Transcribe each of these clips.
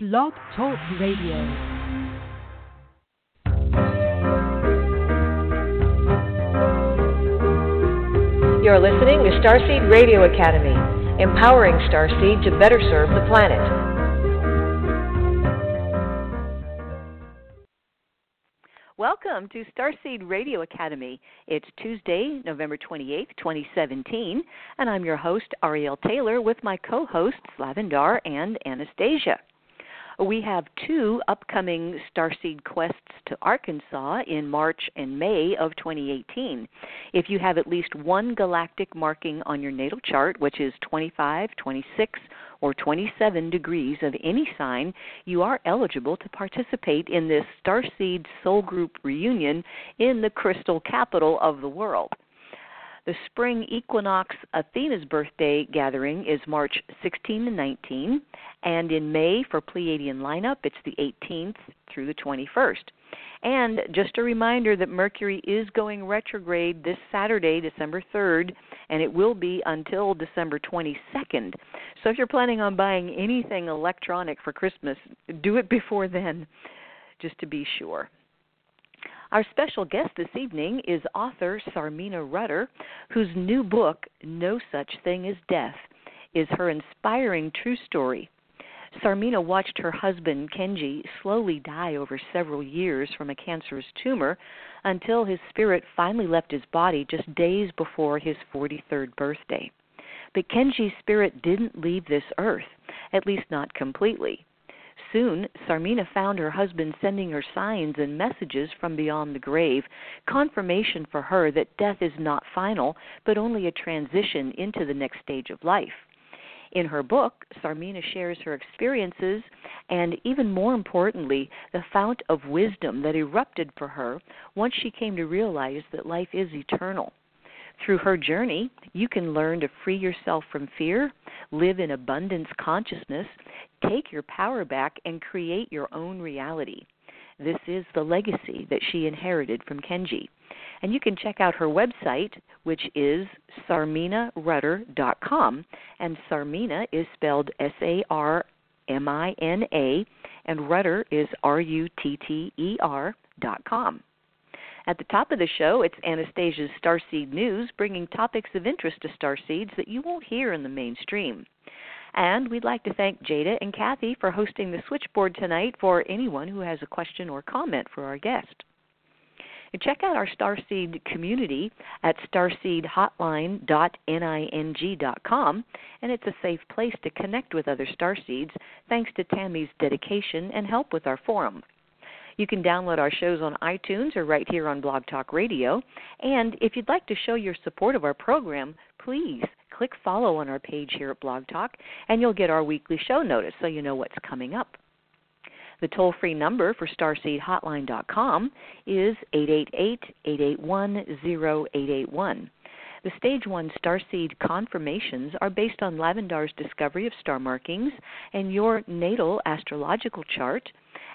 Blog Talk Radio. You're listening to Starseed Radio Academy, empowering Starseed to better serve the planet. Welcome to Starseed Radio Academy. It's Tuesday, November 28th, 2017, and I'm your host, Ariel Taylor, with my co hosts, Lavendar and Anastasia. We have two upcoming Starseed quests to Arkansas in March and May of 2018. If you have at least one galactic marking on your natal chart, which is 25, 26, or 27 degrees of any sign, you are eligible to participate in this Starseed Soul Group reunion in the crystal capital of the world. The spring equinox Athena's birthday gathering is March 16 to 19, and in May for Pleiadian lineup, it's the 18th through the 21st. And just a reminder that Mercury is going retrograde this Saturday, December 3rd, and it will be until December 22nd. So if you're planning on buying anything electronic for Christmas, do it before then, just to be sure. Our special guest this evening is author Sarmina Rutter, whose new book, No Such Thing as Death, is her inspiring true story. Sarmina watched her husband, Kenji, slowly die over several years from a cancerous tumor until his spirit finally left his body just days before his 43rd birthday. But Kenji's spirit didn't leave this earth, at least not completely. Soon, Sarmina found her husband sending her signs and messages from beyond the grave, confirmation for her that death is not final, but only a transition into the next stage of life. In her book, Sarmina shares her experiences and, even more importantly, the fount of wisdom that erupted for her once she came to realize that life is eternal. Through her journey, you can learn to free yourself from fear, live in abundance consciousness, take your power back, and create your own reality. This is the legacy that she inherited from Kenji. And you can check out her website, which is sarminarutter.com. And Sarmina is spelled S A R M I N A, and Rutter is R U T T E R dot com. At the top of the show, it's Anastasia's Starseed News, bringing topics of interest to starseeds that you won't hear in the mainstream. And we'd like to thank Jada and Kathy for hosting the switchboard tonight for anyone who has a question or comment for our guest. And check out our Starseed community at starseedhotline.ning.com, and it's a safe place to connect with other starseeds thanks to Tammy's dedication and help with our forum. You can download our shows on iTunes or right here on Blog Talk Radio. And if you'd like to show your support of our program, please click follow on our page here at Blog Talk, and you'll get our weekly show notice so you know what's coming up. The toll free number for starseedhotline.com is 888 881 0881. The Stage 1 Starseed confirmations are based on Lavendar's discovery of star markings and your natal astrological chart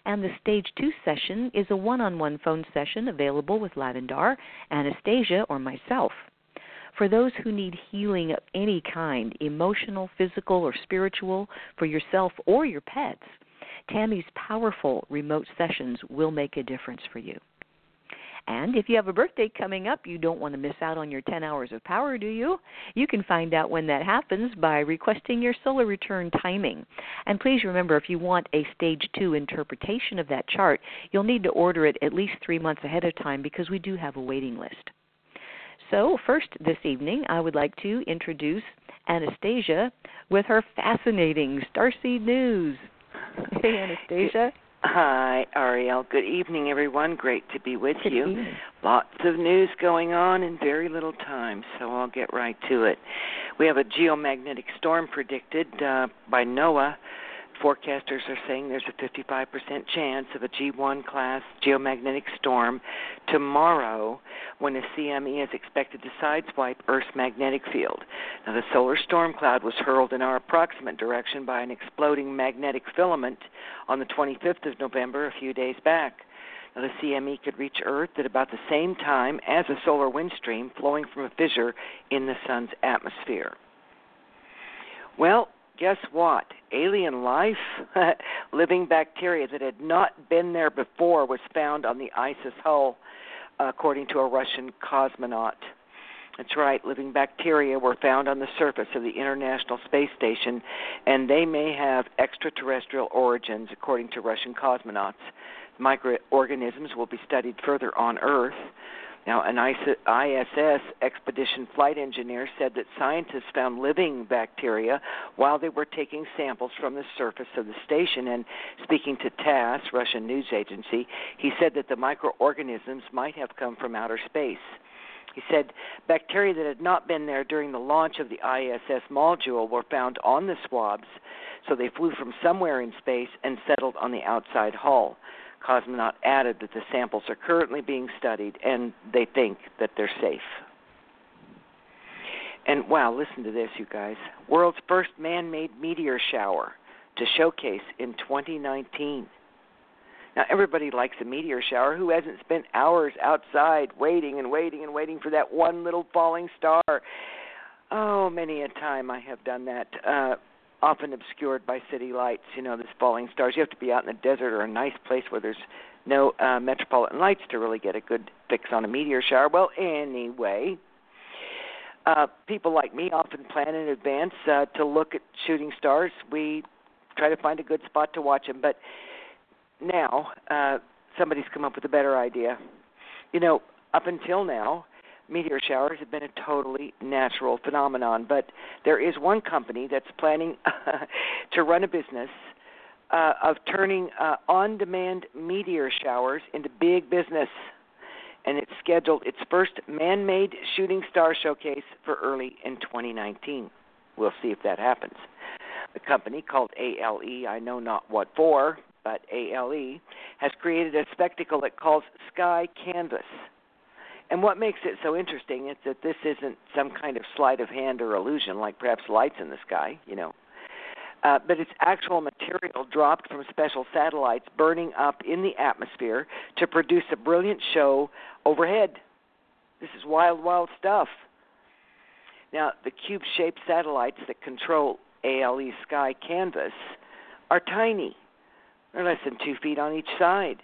and the Stage 2 session is a one on one phone session available with Lavendar, Anastasia, or myself. For those who need healing of any kind, emotional, physical, or spiritual, for yourself or your pets, Tammy's powerful remote sessions will make a difference for you. And if you have a birthday coming up, you don't want to miss out on your 10 hours of power, do you? You can find out when that happens by requesting your solar return timing. And please remember, if you want a stage 2 interpretation of that chart, you'll need to order it at least three months ahead of time because we do have a waiting list. So, first this evening, I would like to introduce Anastasia with her fascinating Starseed News. Hey, Anastasia. Hi, Ariel. Good evening, everyone. Great to be with Good you. evening. Lots of news going on in very little time, so I'll get right to it. We have a geomagnetic storm predicted uh, by NOAA. Forecasters are saying there's a 55% chance of a G1 class geomagnetic storm tomorrow when a CME is expected to sideswipe Earth's magnetic field. Now, the solar storm cloud was hurled in our approximate direction by an exploding magnetic filament on the 25th of November, a few days back. Now, the CME could reach Earth at about the same time as a solar wind stream flowing from a fissure in the sun's atmosphere. Well, guess what? Alien life, living bacteria that had not been there before, was found on the ISS hull, according to a Russian cosmonaut. That's right, living bacteria were found on the surface of the International Space Station, and they may have extraterrestrial origins, according to Russian cosmonauts. Microorganisms will be studied further on Earth. Now, an ISS expedition flight engineer said that scientists found living bacteria while they were taking samples from the surface of the station. And speaking to TASS, Russian news agency, he said that the microorganisms might have come from outer space. He said bacteria that had not been there during the launch of the ISS module were found on the swabs, so they flew from somewhere in space and settled on the outside hull. Cosmonaut added that the samples are currently being studied and they think that they're safe. And wow, listen to this, you guys. World's first man made meteor shower to showcase in 2019. Now, everybody likes a meteor shower. Who hasn't spent hours outside waiting and waiting and waiting for that one little falling star? Oh, many a time I have done that. Uh, often obscured by city lights. You know, these falling stars. You have to be out in the desert or a nice place where there's no uh, metropolitan lights to really get a good fix on a meteor shower. Well, anyway, uh, people like me often plan in advance uh, to look at shooting stars. We try to find a good spot to watch them, but now uh, somebody's come up with a better idea. You know, up until now, meteor showers have been a totally natural phenomenon, but there is one company that's planning to run a business uh, of turning uh, on demand meteor showers into big business. And it's scheduled its first man made shooting star showcase for early in 2019. We'll see if that happens. The company called ALE, I know not what for, but ALE, has created a spectacle it calls Sky Canvas and what makes it so interesting is that this isn't some kind of sleight of hand or illusion, like perhaps lights in the sky, you know. Uh, but it's actual material dropped from special satellites burning up in the atmosphere to produce a brilliant show overhead. This is wild, wild stuff. Now, the cube shaped satellites that control ALE sky canvas are tiny. They're less than two feet on each side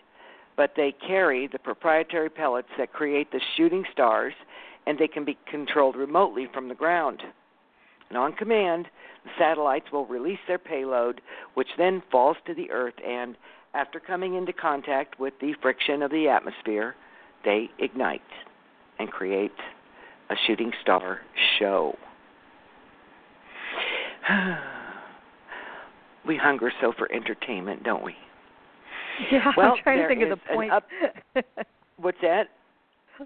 but they carry the proprietary pellets that create the shooting stars, and they can be controlled remotely from the ground. And on command, the satellites will release their payload, which then falls to the Earth, and after coming into contact with the friction of the atmosphere, they ignite and create a shooting star show. we hunger so for entertainment, don't we? Yeah, well, I'm trying to think of the point. Up, what's that?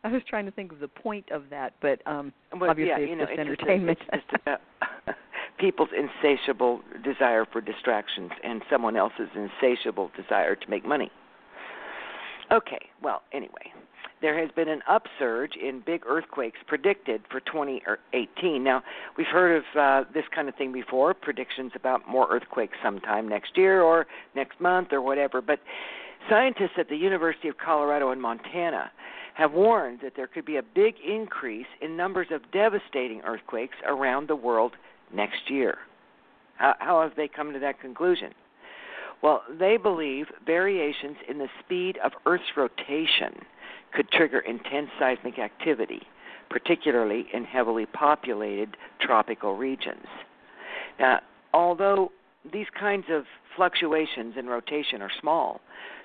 I was trying to think of the point of that, but um well, obviously yeah, it's you know, just it's entertainment. Just, it's just about people's insatiable desire for distractions and someone else's insatiable desire to make money. Okay, well, anyway, there has been an upsurge in big earthquakes predicted for 2018. Now, we've heard of uh, this kind of thing before predictions about more earthquakes sometime next year or next month or whatever. But scientists at the University of Colorado in Montana have warned that there could be a big increase in numbers of devastating earthquakes around the world next year. How, how have they come to that conclusion? Well, they believe variations in the speed of Earth's rotation could trigger intense seismic activity, particularly in heavily populated tropical regions. Now, although these kinds of fluctuations in rotation are small,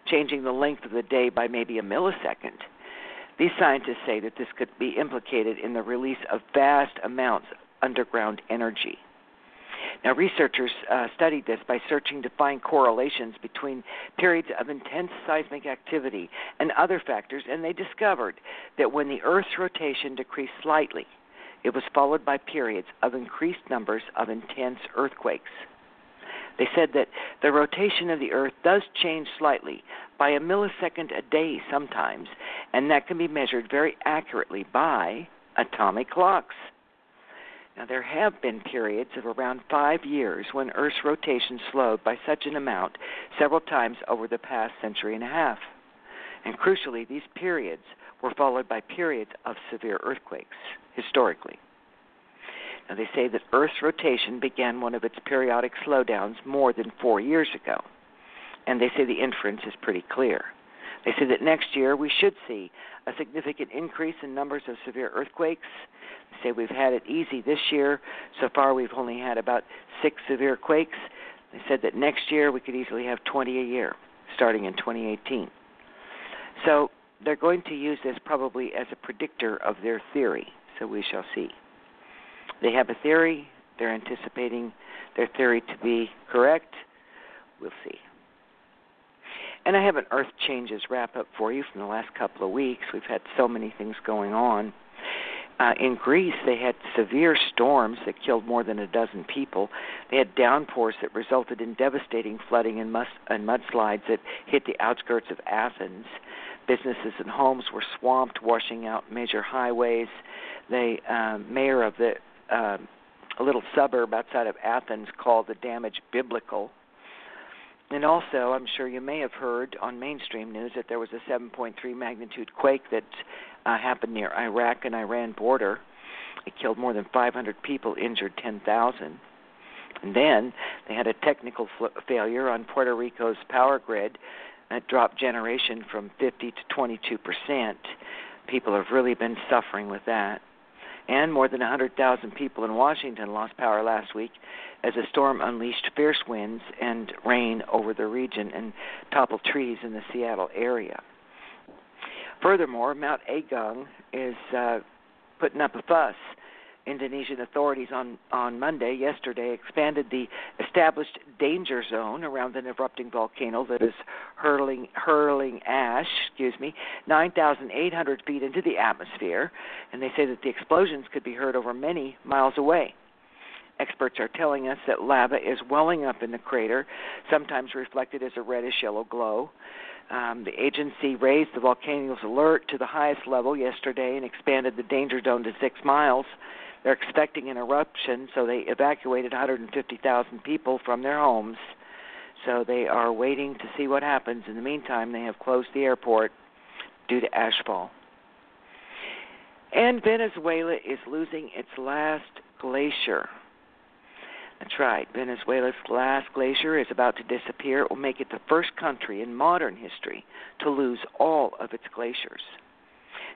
changing the length of the day by maybe a millisecond, these scientists say that this could be implicated in the release of vast amounts of underground energy. Now, researchers uh, studied this by searching to find correlations between periods of intense seismic activity and other factors, and they discovered that when the Earth's rotation decreased slightly, it was followed by periods of increased numbers of intense earthquakes. They said that the rotation of the Earth does change slightly by a millisecond a day sometimes, and that can be measured very accurately by atomic clocks. Now, there have been periods of around five years when Earth's rotation slowed by such an amount several times over the past century and a half. And crucially, these periods were followed by periods of severe earthquakes, historically. Now, they say that Earth's rotation began one of its periodic slowdowns more than four years ago. And they say the inference is pretty clear. They say that next year we should see a significant increase in numbers of severe earthquakes. They say we've had it easy this year. So far, we've only had about six severe quakes. They said that next year we could easily have 20 a year, starting in 2018. So they're going to use this probably as a predictor of their theory. So we shall see. They have a theory. They're anticipating their theory to be correct. We'll see. And I have an Earth Changes wrap up for you from the last couple of weeks. We've had so many things going on. Uh, in Greece, they had severe storms that killed more than a dozen people. They had downpours that resulted in devastating flooding and, mus- and mudslides that hit the outskirts of Athens. Businesses and homes were swamped, washing out major highways. The uh, mayor of the uh, little suburb outside of Athens called the damage biblical. And also, I'm sure you may have heard on mainstream news that there was a 7.3 magnitude quake that uh, happened near Iraq and Iran border. It killed more than 500 people, injured 10,000. And then they had a technical fl- failure on Puerto Rico's power grid that dropped generation from 50 to 22 percent. People have really been suffering with that and more than 100,000 people in Washington lost power last week as a storm unleashed fierce winds and rain over the region and toppled trees in the Seattle area. Furthermore, Mount Agung is uh, putting up a fuss Indonesian authorities on, on Monday, yesterday, expanded the established danger zone around an erupting volcano that is hurling, hurling ash, excuse me, 9,800 feet into the atmosphere, and they say that the explosions could be heard over many miles away. Experts are telling us that lava is welling up in the crater, sometimes reflected as a reddish yellow glow. Um, the agency raised the volcano's alert to the highest level yesterday and expanded the danger zone to six miles. They're expecting an eruption, so they evacuated 150,000 people from their homes. So they are waiting to see what happens. In the meantime, they have closed the airport due to ashfall. And Venezuela is losing its last glacier. That's right. Venezuela's last glacier is about to disappear. It will make it the first country in modern history to lose all of its glaciers.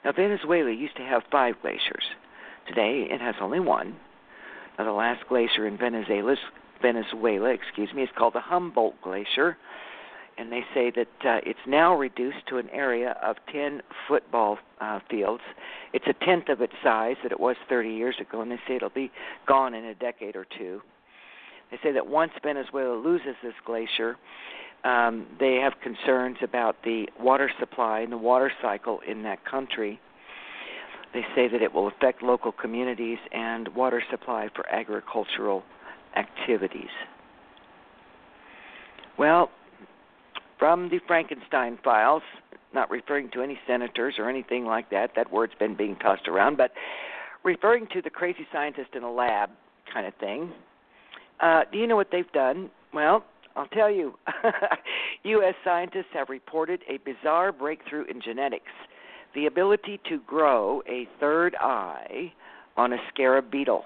Now, Venezuela used to have five glaciers. Today, it has only one. Now, the last glacier in Venezuela, Venezuela, excuse me, is called the Humboldt Glacier, and they say that uh, it's now reduced to an area of 10 football uh, fields. It's a tenth of its size that it was 30 years ago, and they say it'll be gone in a decade or two. They say that once Venezuela loses this glacier, um, they have concerns about the water supply and the water cycle in that country. They say that it will affect local communities and water supply for agricultural activities. Well, from the Frankenstein files, not referring to any senators or anything like that, that word's been being tossed around, but referring to the crazy scientist in a lab kind of thing. Uh, do you know what they've done? Well, I'll tell you. U.S. scientists have reported a bizarre breakthrough in genetics the ability to grow a third eye on a scarab beetle.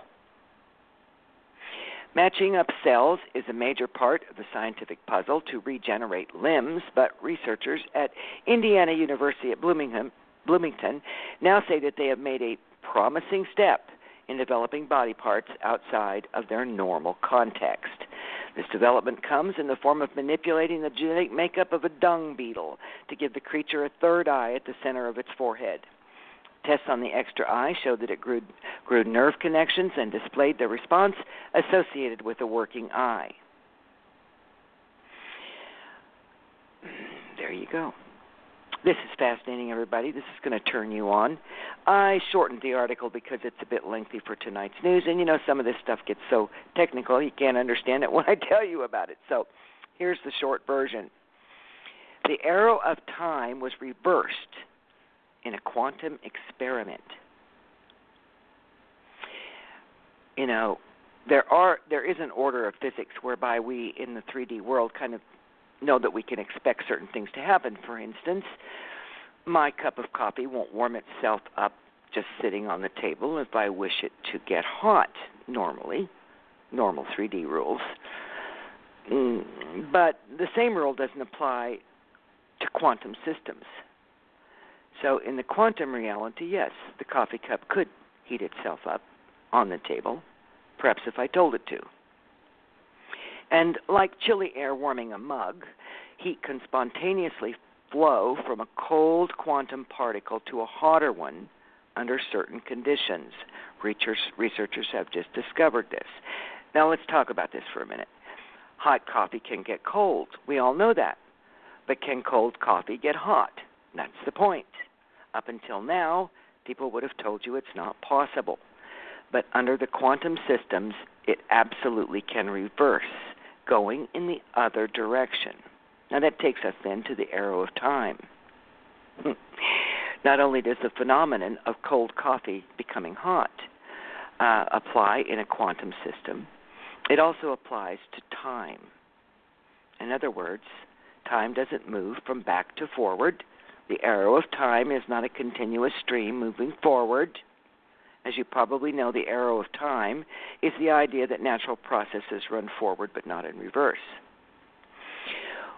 Matching up cells is a major part of the scientific puzzle to regenerate limbs, but researchers at Indiana University at Bloomington, Bloomington now say that they have made a promising step in developing body parts outside of their normal context. This development comes in the form of manipulating the genetic makeup of a dung beetle to give the creature a third eye at the center of its forehead. Tests on the extra eye showed that it grew, grew nerve connections and displayed the response associated with a working eye. There you go. This is fascinating, everybody. This is going to turn you on. I shortened the article because it's a bit lengthy for tonight's news, and you know, some of this stuff gets so technical you can't understand it when I tell you about it. So here's the short version The arrow of time was reversed in a quantum experiment. You know, there are there is an order of physics whereby we in the 3D world kind of know that we can expect certain things to happen. For instance, my cup of coffee won't warm itself up just sitting on the table if I wish it to get hot normally, normal 3D rules. Mm, but the same rule doesn't apply to quantum systems. So, in the quantum reality, yes, the coffee cup could heat itself up on the table, perhaps if I told it to. And like chilly air warming a mug, heat can spontaneously flow from a cold quantum particle to a hotter one under certain conditions. Researchers have just discovered this. Now, let's talk about this for a minute. Hot coffee can get cold. We all know that. But can cold coffee get hot? That's the point. Up until now, people would have told you it's not possible. But under the quantum systems, it absolutely can reverse, going in the other direction. Now, that takes us then to the arrow of time. Not only does the phenomenon of cold coffee becoming hot uh, apply in a quantum system, it also applies to time. In other words, time doesn't move from back to forward. The arrow of time is not a continuous stream moving forward. As you probably know, the arrow of time is the idea that natural processes run forward but not in reverse.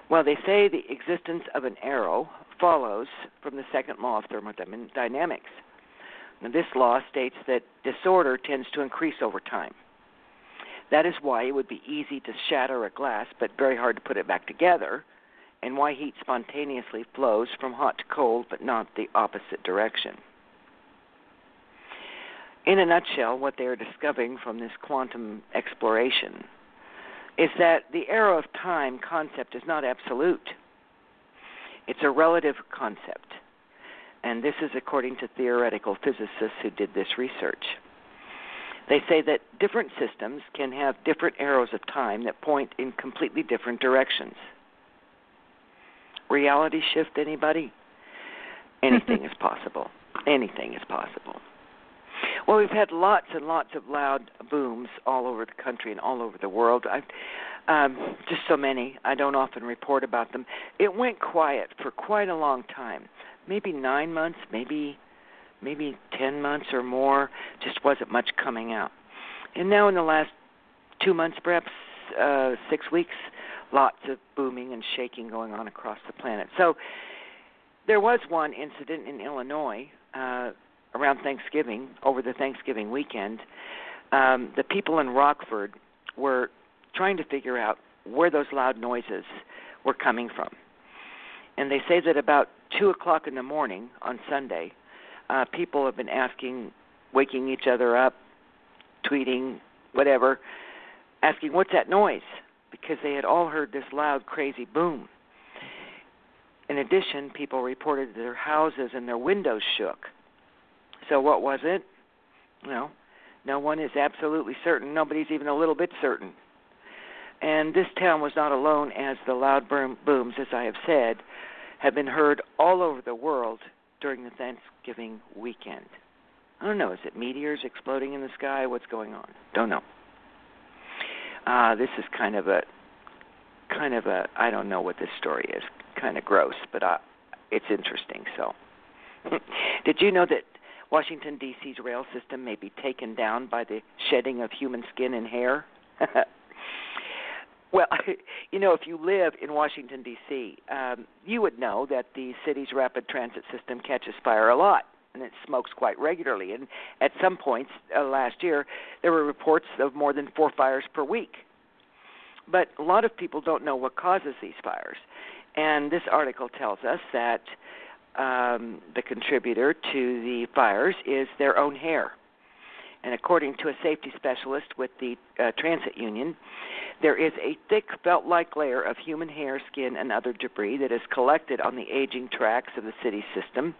Well, they say the existence of an arrow follows from the second law of thermodynamics. Now, this law states that disorder tends to increase over time. That is why it would be easy to shatter a glass but very hard to put it back together, and why heat spontaneously flows from hot to cold but not the opposite direction. In a nutshell, what they are discovering from this quantum exploration is that the arrow of time concept is not absolute. It's a relative concept. And this is according to theoretical physicists who did this research. They say that different systems can have different arrows of time that point in completely different directions. Reality shift, anybody? Anything is possible. Anything is possible. Well, we've had lots and lots of loud booms all over the country and all over the world. I, um, just so many. I don't often report about them. It went quiet for quite a long time, maybe nine months, maybe maybe ten months or more. Just wasn't much coming out. And now in the last two months, perhaps uh, six weeks, lots of booming and shaking going on across the planet. So there was one incident in Illinois. Uh, around Thanksgiving, over the Thanksgiving weekend, um, the people in Rockford were trying to figure out where those loud noises were coming from. And they say that about 2 o'clock in the morning on Sunday, uh, people have been asking, waking each other up, tweeting, whatever, asking, What's that noise? Because they had all heard this loud, crazy boom. In addition, people reported that their houses and their windows shook. So what was it? No, no one is absolutely certain. Nobody's even a little bit certain. And this town was not alone, as the loud boom, booms, as I have said, have been heard all over the world during the Thanksgiving weekend. I don't know. Is it meteors exploding in the sky? What's going on? Don't know. Uh, this is kind of a, kind of a. I don't know what this story is. Kind of gross, but uh, it's interesting. So, did you know that Washington, D.C.'s rail system may be taken down by the shedding of human skin and hair. well, you know, if you live in Washington, D.C., um, you would know that the city's rapid transit system catches fire a lot and it smokes quite regularly. And at some points uh, last year, there were reports of more than four fires per week. But a lot of people don't know what causes these fires. And this article tells us that um, the contributor to the fires is their own hair. And according to a safety specialist with the uh, transit union, there is a thick felt like layer of human hair, skin, and other debris that is collected on the aging tracks of the city system.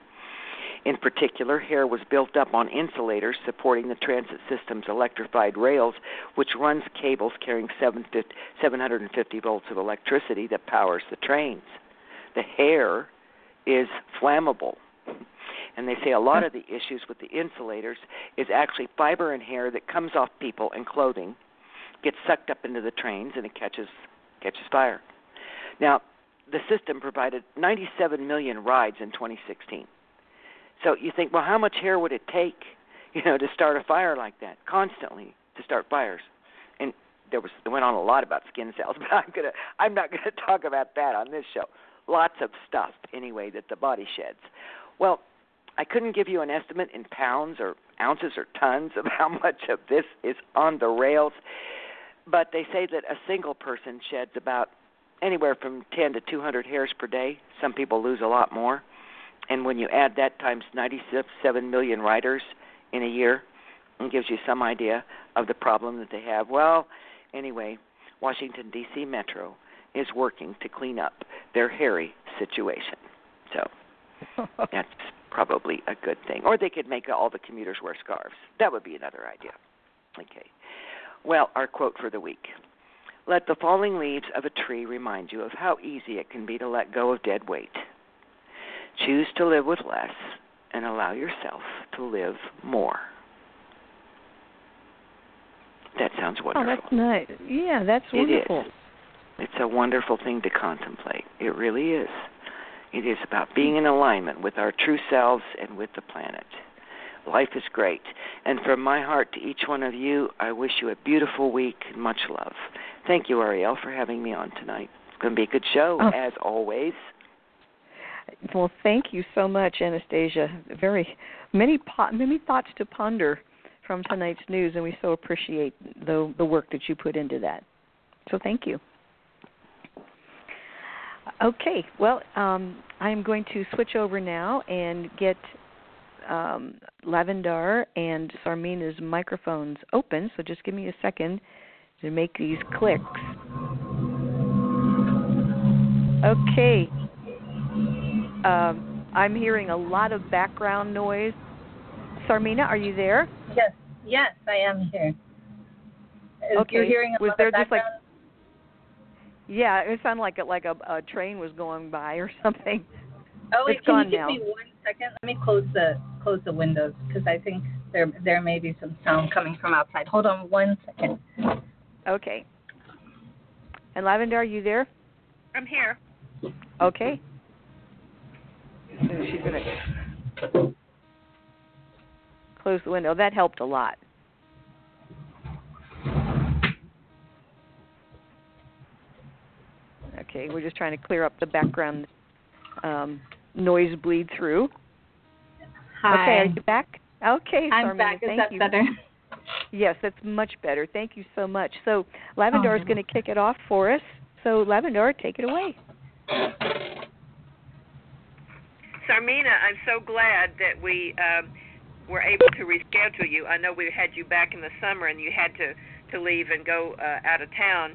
In particular, hair was built up on insulators supporting the transit system's electrified rails, which runs cables carrying 750 volts of electricity that powers the trains. The hair is flammable. And they say a lot hmm. of the issues with the insulators is actually fiber and hair that comes off people and clothing, gets sucked up into the trains, and it catches catches fire. Now, the system provided 97 million rides in 2016. So you think, well, how much hair would it take, you know, to start a fire like that constantly to start fires? And there was it went on a lot about skin cells, but I'm gonna I'm not gonna talk about that on this show. Lots of stuff anyway that the body sheds. Well, I couldn't give you an estimate in pounds or ounces or tons of how much of this is on the rails, but they say that a single person sheds about anywhere from 10 to 200 hairs per day. Some people lose a lot more. And when you add that times 97 million riders in a year, it gives you some idea of the problem that they have. Well, anyway, Washington D.C. Metro is working to clean up their hairy situation. So that's probably a good thing. Or they could make all the commuters wear scarves. That would be another idea. Okay. Well, our quote for the week. Let the falling leaves of a tree remind you of how easy it can be to let go of dead weight. Choose to live with less and allow yourself to live more. That sounds wonderful. Oh, that's nice. Yeah, that's wonderful. It is. It's a wonderful thing to contemplate. It really is. It is about being in alignment with our true selves and with the planet. Life is great. And from my heart to each one of you, I wish you a beautiful week and much love. Thank you, Ariel, for having me on tonight. It's going to be a good show, oh. as always. Well, thank you so much, Anastasia. Very many po- many thoughts to ponder from tonight's news, and we so appreciate the the work that you put into that. So thank you. Okay, well, um, I am going to switch over now and get um, Lavendar and Sarmina's microphones open. So just give me a second to make these clicks. Okay. Um, I'm hearing a lot of background noise. Sarmina, are you there? Yes, yes, I am here. Okay. Hearing a Was there just like? Yeah, it sounded like a, like a, a train was going by or something. Oh wait, it's can gone you give now. me one second? Let me close the close the windows because I think there there may be some sound coming from outside. Hold on one second. Okay. And Lavendar, are you there? I'm here. Okay. So she's gonna close the window. That helped a lot. Okay, we're just trying to clear up the background um, noise bleed through. Hi. Okay, are you back? Okay, I'm Sarmina, back. Is thank that you. better? Yes, that's much better. Thank you so much. So Lavendar is Oh. going to kick it off for us. So Lavendar, take it away. Sarmina, I'm so glad that we um, were able to reschedule you. I know we had you back in the summer and you had to to leave and go uh, out of town,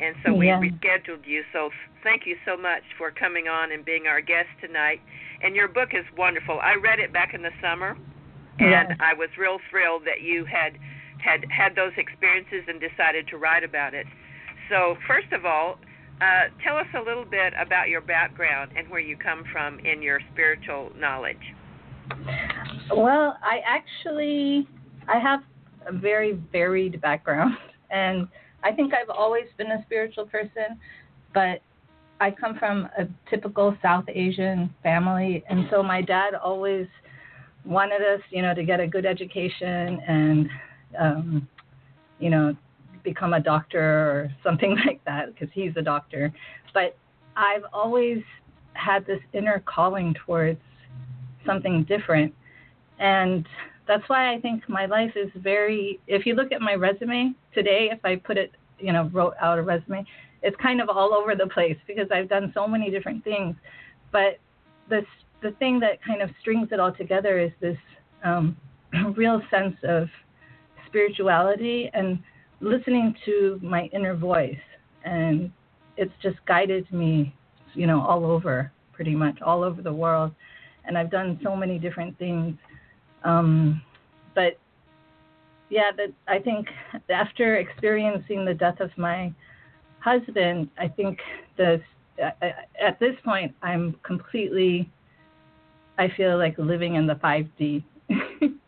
and so we Yeah. rescheduled you. So thank you so much for coming on and being our guest tonight. And your book is wonderful. I read it back in the summer, and Yes. I was real thrilled that you had had had those experiences and decided to write about it. So first of all, uh, tell us a little bit about your background and where you come from in your spiritual knowledge. Well, I actually I have a very varied background, and I think I've always been a spiritual person, but I come from a typical South Asian family, and so my dad always wanted us, you know, to get a good education and, um, you know, become a doctor or something like that because he's a doctor. But I've always had this inner calling towards something different. And that's why I think my life is very if you look at my resume today, if I put it, you know, wrote out a resume, it's kind of all over the place because I've done so many different things. But this the thing that kind of strings it all together is this um, real sense of spirituality and listening to my inner voice and it's just guided me you know all over pretty much all over the world and i've done so many different things um, but yeah that i think after experiencing the death of my husband i think the at this point i'm completely i feel like living in the 5d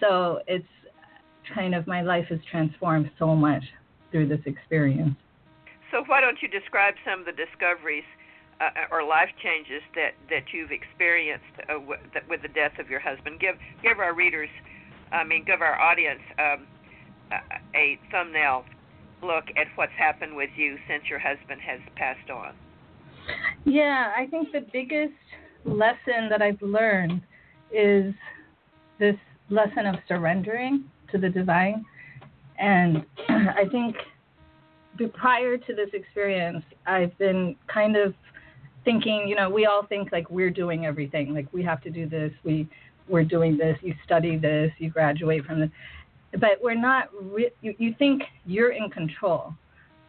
so it's kind of my life has transformed so much through this experience. So why don't you describe some of the discoveries uh, or life changes that that you've experienced uh, with the death of your husband. Give give our readers, I mean, give our audience um, a thumbnail look at what's happened with you since your husband has passed on. Yeah, I think the biggest lesson that I've learned is this lesson of surrendering to the divine. And I think prior to this experience, I've been kind of thinking, you know, we all think like we're doing everything, like we have to do this, we we're doing this, you study this, you graduate from this, but we're not. Re- you, you think you're in control,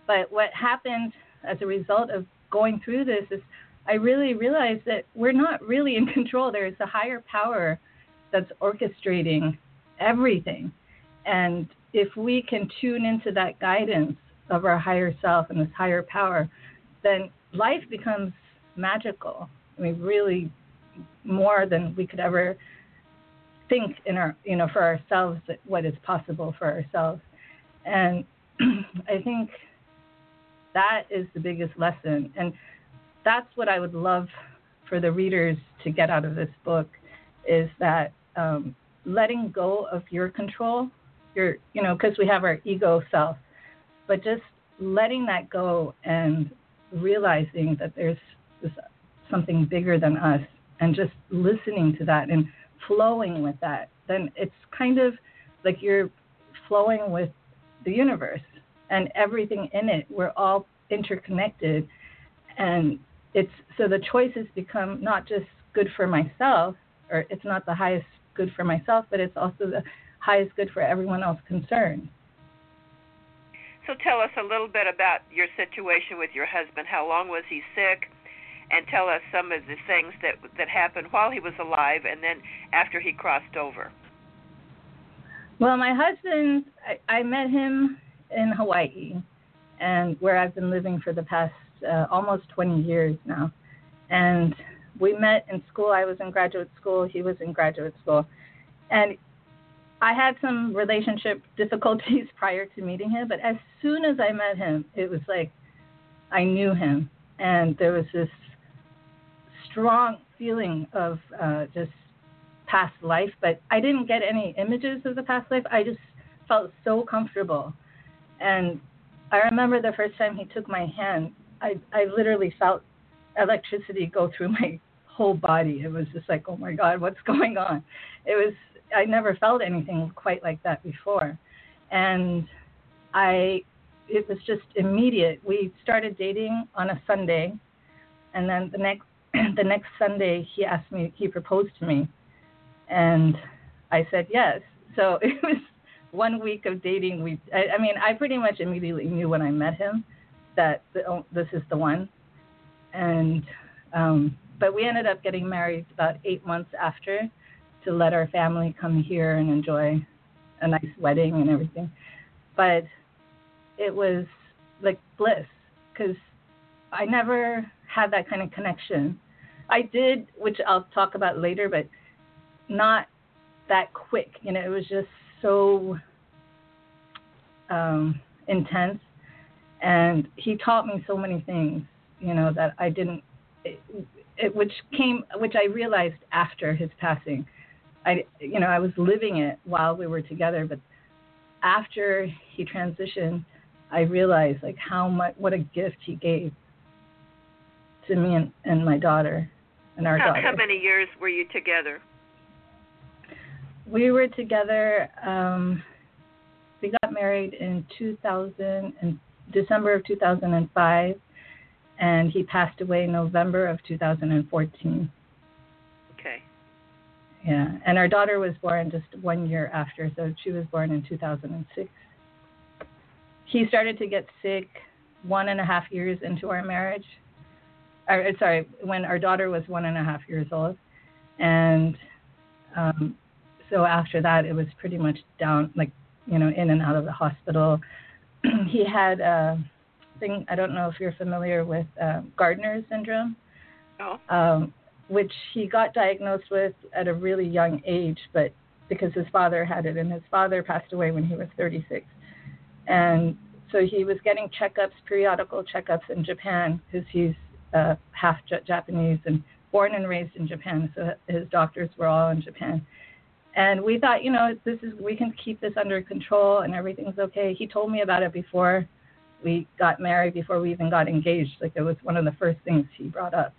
but what happened as a result of going through this is I really realized that we're not really in control. There is a higher power that's orchestrating everything. And if we can tune into that guidance of our higher self and this higher power, then life becomes magical. I mean, really more than we could ever think in our, you know, for ourselves what is possible for ourselves. And I think that is the biggest lesson. And that's what I would love for the readers to get out of this book is that um, letting go of your control, your, you know, because we have our ego self, but just letting that go and realizing that there's something bigger than us and just listening to that and flowing with that, then it's kind of like you're flowing with the universe and everything in it. We're all interconnected. And it's so the choices become not just good for myself, or it's not the highest good for myself, but it's also the highest good for everyone else concerned. So tell us a little bit about your situation with your husband. How long was he sick? And tell us some of the things that that happened while he was alive and then after he crossed over. Well, my husband, I, I met him in Hawaii, and where I've been living for the past uh, almost 20 years now. And we met in school. I was in graduate school. He was in graduate school. And I had some relationship difficulties prior to meeting him, but as soon as I met him, it was like I knew him. And there was this strong feeling of uh, just past life, but I didn't get any images of the past life. I just felt so comfortable. And I remember the first time he took my hand, I, I literally felt electricity go through my whole body. It was just like, oh my God, what's going on? It was, I never felt anything quite like that before. And I, it was just immediate. We started dating on a Sunday, and then the next, the next Sunday, he asked me, he proposed to me, and I said yes. So it was one week of dating. We, I, I mean, I pretty much immediately knew when I met him that the, oh, this is the one, and um, but we ended up getting married about eight months after to let our family come here and enjoy a nice wedding and everything. But it was like bliss because I never had that kind of connection. I did, which I'll talk about later, but not that quick. You know, it was just so um, intense, and he taught me so many things. You know that I didn't it, which came, which I realized after his passing. I, you know, I was living it while we were together, but after he transitioned, I realized like how much, what a gift he gave to me and, and my daughter and our how, daughter. How many years were you together? We were together. Um, we got married in 2000 in December of 2005 and he passed away in November of 2014. Okay. Yeah, and our daughter was born just one year after, so she was born in 2006. He started to get sick one and a half years into our marriage. Or, sorry, when our daughter was one and a half years old, and um, so after that, it was pretty much down, like you know, in and out of the hospital. he had. Uh, thing. I don't know if you're familiar with um, Gardner syndrome, oh. um, which he got diagnosed with at a really young age, but because his father had it, and his father passed away when he was 36, and so he was getting checkups, periodical checkups in Japan because he's uh, half Japanese and born and raised in Japan, so his doctors were all in Japan. And we thought, you know, this is we can keep this under control and everything's okay. He told me about it before we got married, before we even got engaged. Like it was one of the first things he brought up.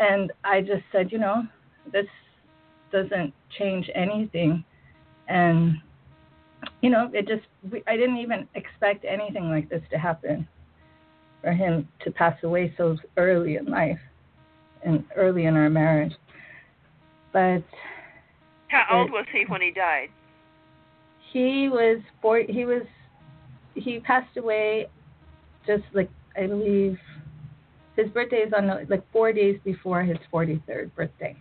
And I just said, you know, this doesn't change anything. And you know, it just I didn't even expect anything like this to happen for him to pass away so early in life and early in our marriage. But how old was he when he died? He was four. He was he passed away just like I believe his birthday is on the, like four days before his 43rd birthday.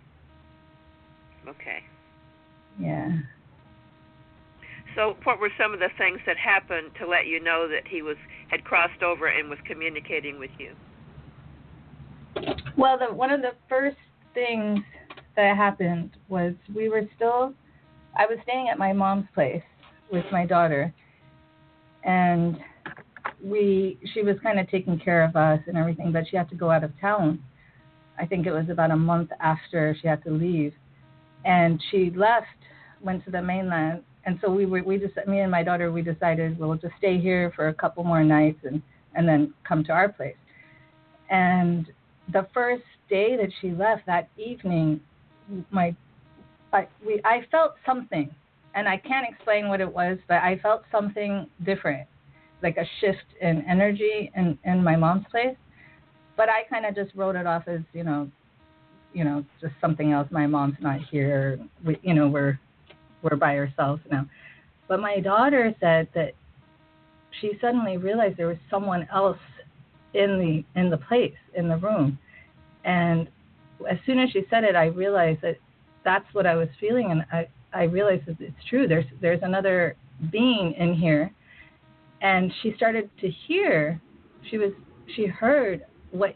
Okay. Yeah. So, what were some of the things that happened to let you know that he was had crossed over and was communicating with you? Well, the, one of the first things that happened was we were still. I was staying at my mom's place with my daughter, and we she was kind of taking care of us and everything, but she had to go out of town. I think it was about a month after she had to leave, and she left, went to the mainland, and so we were we just me and my daughter we decided we'll just stay here for a couple more nights and and then come to our place. And the first day that she left that evening, my I we I felt something, and I can't explain what it was, but I felt something different, like a shift in energy in in my mom's place. But I kind of just wrote it off as you know, you know, just something else. My mom's not here. We, you know, we're we're by ourselves now. But my daughter said that she suddenly realized there was someone else in the in the place in the room, and as soon as she said it, I realized that that's what I was feeling, and I I realized that it's true. There's there's another being in here, and she started to hear. She was she heard what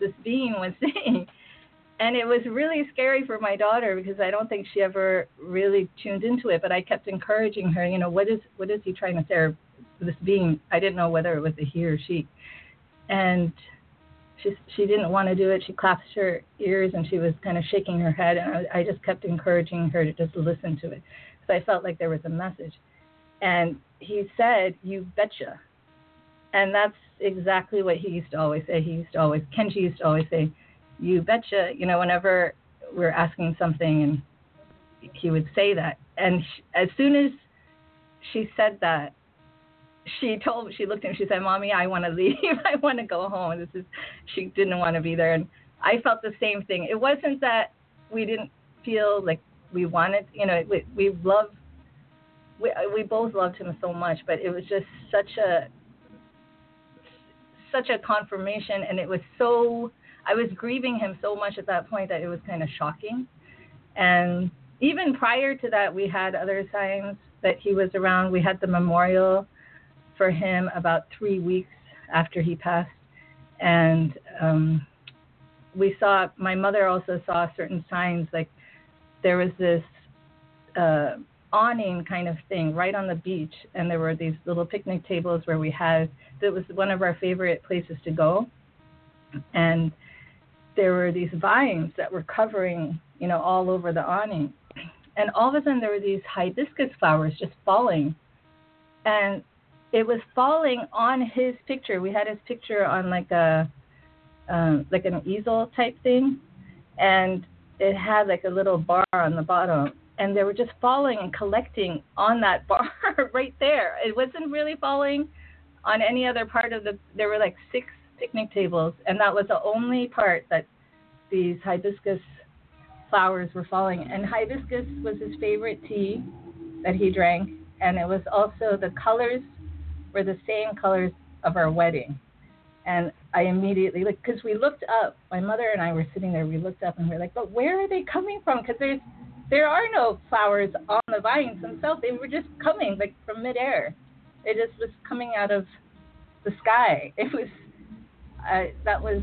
this being was saying, and it was really scary for my daughter because I don't think she ever really tuned into it. But I kept encouraging her. You know, what is what is he trying to say? This being, I didn't know whether it was a he or she, and she she didn't want to do it. She clasped her ears and she was kind of shaking her head, and I, I just kept encouraging her to just listen to it. because I felt like there was a message. And he said, "You betcha," and that's exactly what he used to always say. He used to always Kenji used to always say, "You betcha." You know, whenever we're asking something, and he would say that. And sh- as soon as she said that, she told she looked at me she said mommy i want to leave i want to go home this is she didn't want to be there and i felt the same thing it wasn't that we didn't feel like we wanted you know we we love we we both loved him so much but it was just such a such a confirmation and it was so i was grieving him so much at that point that it was kind of shocking and even prior to that we had other signs that he was around we had the memorial for him about three weeks after he passed, and um, we saw. My mother also saw certain signs, like there was this uh, awning kind of thing right on the beach, and there were these little picnic tables where we had. That was one of our favorite places to go, and there were these vines that were covering, you know, all over the awning. And all of a sudden, there were these hibiscus flowers just falling. And it was falling on his picture. We had his picture on like a um, like an easel type thing, and it had like a little bar on the bottom, and they were just falling and collecting on that bar right there. It wasn't really falling on any other part of the. There were like six picnic tables, and that was the only part that these hibiscus flowers were falling. And hibiscus was his favorite tea that he drank, and it was also the colors were the same colors of our wedding. And I immediately, like, because we looked up, my mother and I were sitting there, we looked up and we are like, but where are they coming from? Because there's, there are no flowers on the vines themselves. They were just coming, like, from midair. It just was coming out of the sky. It was, uh, that was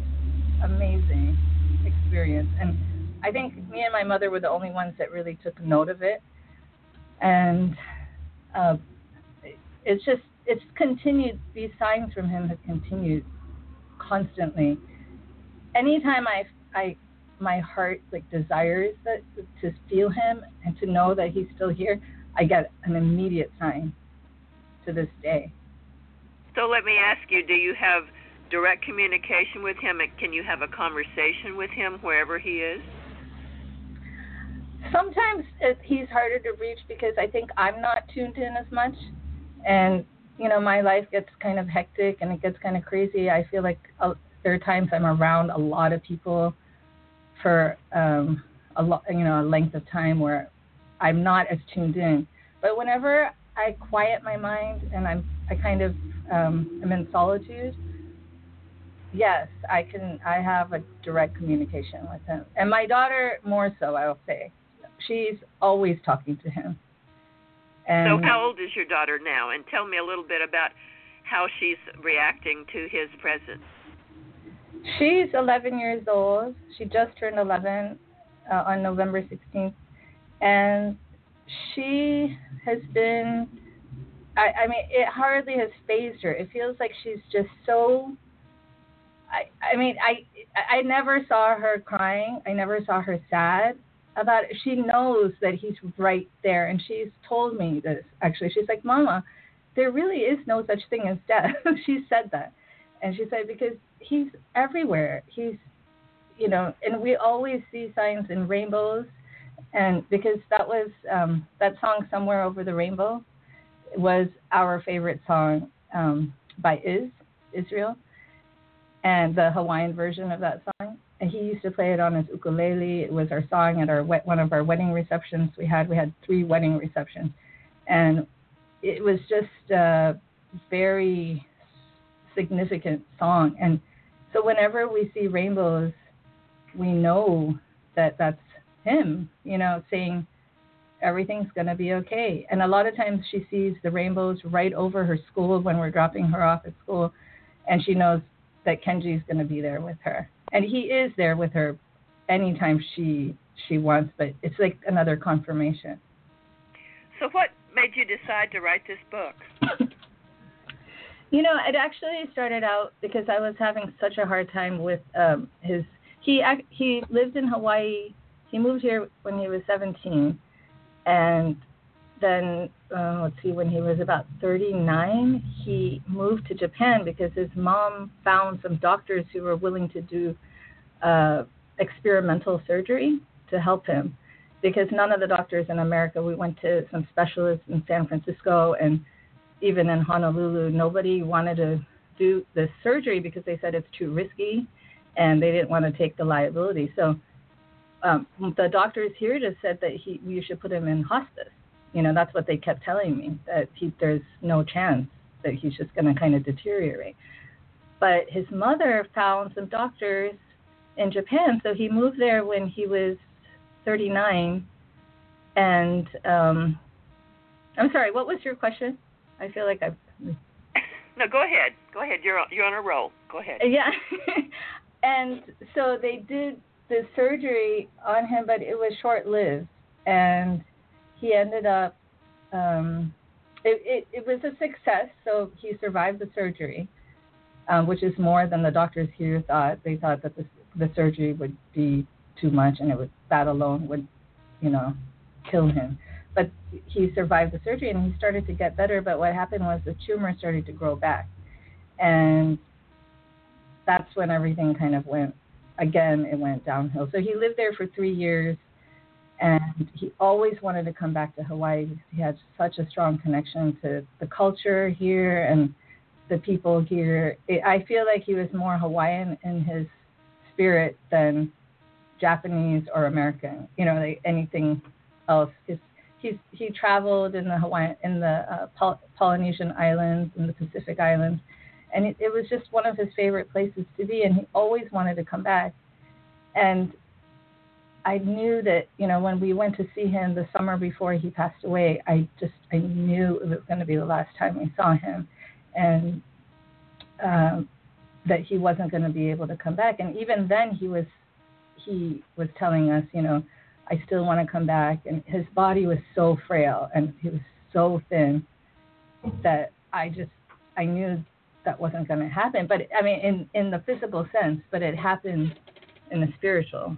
amazing experience. And I think me and my mother were the only ones that really took note of it. And uh, it's just it's continued. These signs from him have continued constantly, anytime I I my heart like desires that to feel him and to know that he's still here, I get an immediate sign to this day. So let me ask you, do you have direct communication with him? Can you have a conversation with him wherever he is? Sometimes it, he's harder to reach because I think I'm not tuned in as much, and you know my life gets kind of hectic and it gets kind of crazy. I feel like uh, there are times I'm around a lot of people for um, a lot, you know, a length of time where I'm not as tuned in. But whenever I quiet my mind and I'm, I kind of um, am in solitude, yes, I can. I have a direct communication with him, and my daughter more so. I will say, she's always talking to him. And so, how old is your daughter now? And tell me a little bit about how she's reacting to his presence. She's 11 years old. She just turned 11 uh, on November 16th, and she has been. I, I mean, it hardly has fazed her. It feels like she's just so. I, mean, I I never saw her crying. I never saw her sad about it. She knows that he's right there, and she's told me this. Actually, she's like, "Mama, there really is no such thing as death." she said that, and she said because he's everywhere. He's, you know, and we always see signs in rainbows, and because that was um, that song "Somewhere Over the Rainbow" was our favorite song um, by Is Israel, and the Hawaiian version of that song. And he used to play it on his ukulele. It was our song at our one of our wedding receptions we had. We had three wedding receptions, and it was just a very significant song. And so whenever we see rainbows, we know that that's him, you know, saying everything's going to be okay. And a lot of times she sees the rainbows right over her school when we're dropping her off at school, and she knows that Kenji's going to be there with her. And he is there with her anytime she she wants, but it's like another confirmation. So what made you decide to write this book? You know, it actually started out because I was having such a hard time with um, his. He he lived in Hawaii. He moved here when he was 17, and then uh, let's see, when he was about 39, he moved to Japan because his mom found some doctors who were willing to do uh, experimental surgery to help him. Because none of the doctors in America, we went to some specialists in San Francisco and even in Honolulu, nobody wanted to do the surgery because they said it's too risky and they didn't want to take the liability. So um, the doctors here just said that he, you should put him in hospice. You know, that's what they kept telling me that he, there's no chance that he's just going to kind of deteriorate. But his mother found some doctors in Japan, so he moved there when he was 39. And um, I'm sorry, what was your question? I feel like I've. No, go ahead. Go ahead. You're on, you're on a roll. Go ahead. Yeah. and so they did the surgery on him, but it was short lived, and he ended up. Um, it, it, it was a success, so he survived the surgery, um, which is more than the doctors here thought. They thought that the the surgery would be too much, and it would that alone would, you know, kill him but he survived the surgery and he started to get better. But what happened was the tumor started to grow back, and that's when everything kind of went. Again, it went downhill. So he lived there for three years, and he always wanted to come back to Hawaii because he had such a strong connection to the culture here and the people here. I feel like he was more Hawaiian in his spirit than Japanese or American. You know, like anything else. His he's he traveled in the Hawaiian in the uh, Poly- Polynesian islands and the Pacific islands, and it, it was just one of his favorite places to be, and he always wanted to come back. And I knew that you know when we went to see him the summer before he passed away, I just I knew it was going to be the last time we saw him, and um, that he wasn't going to be able to come back. And even then, he was he was telling us, you know I still want to come back. And his body was so frail and he was so thin that I just, I knew that wasn't going to happen. But I mean, in in the physical sense, but it happened in the spiritual.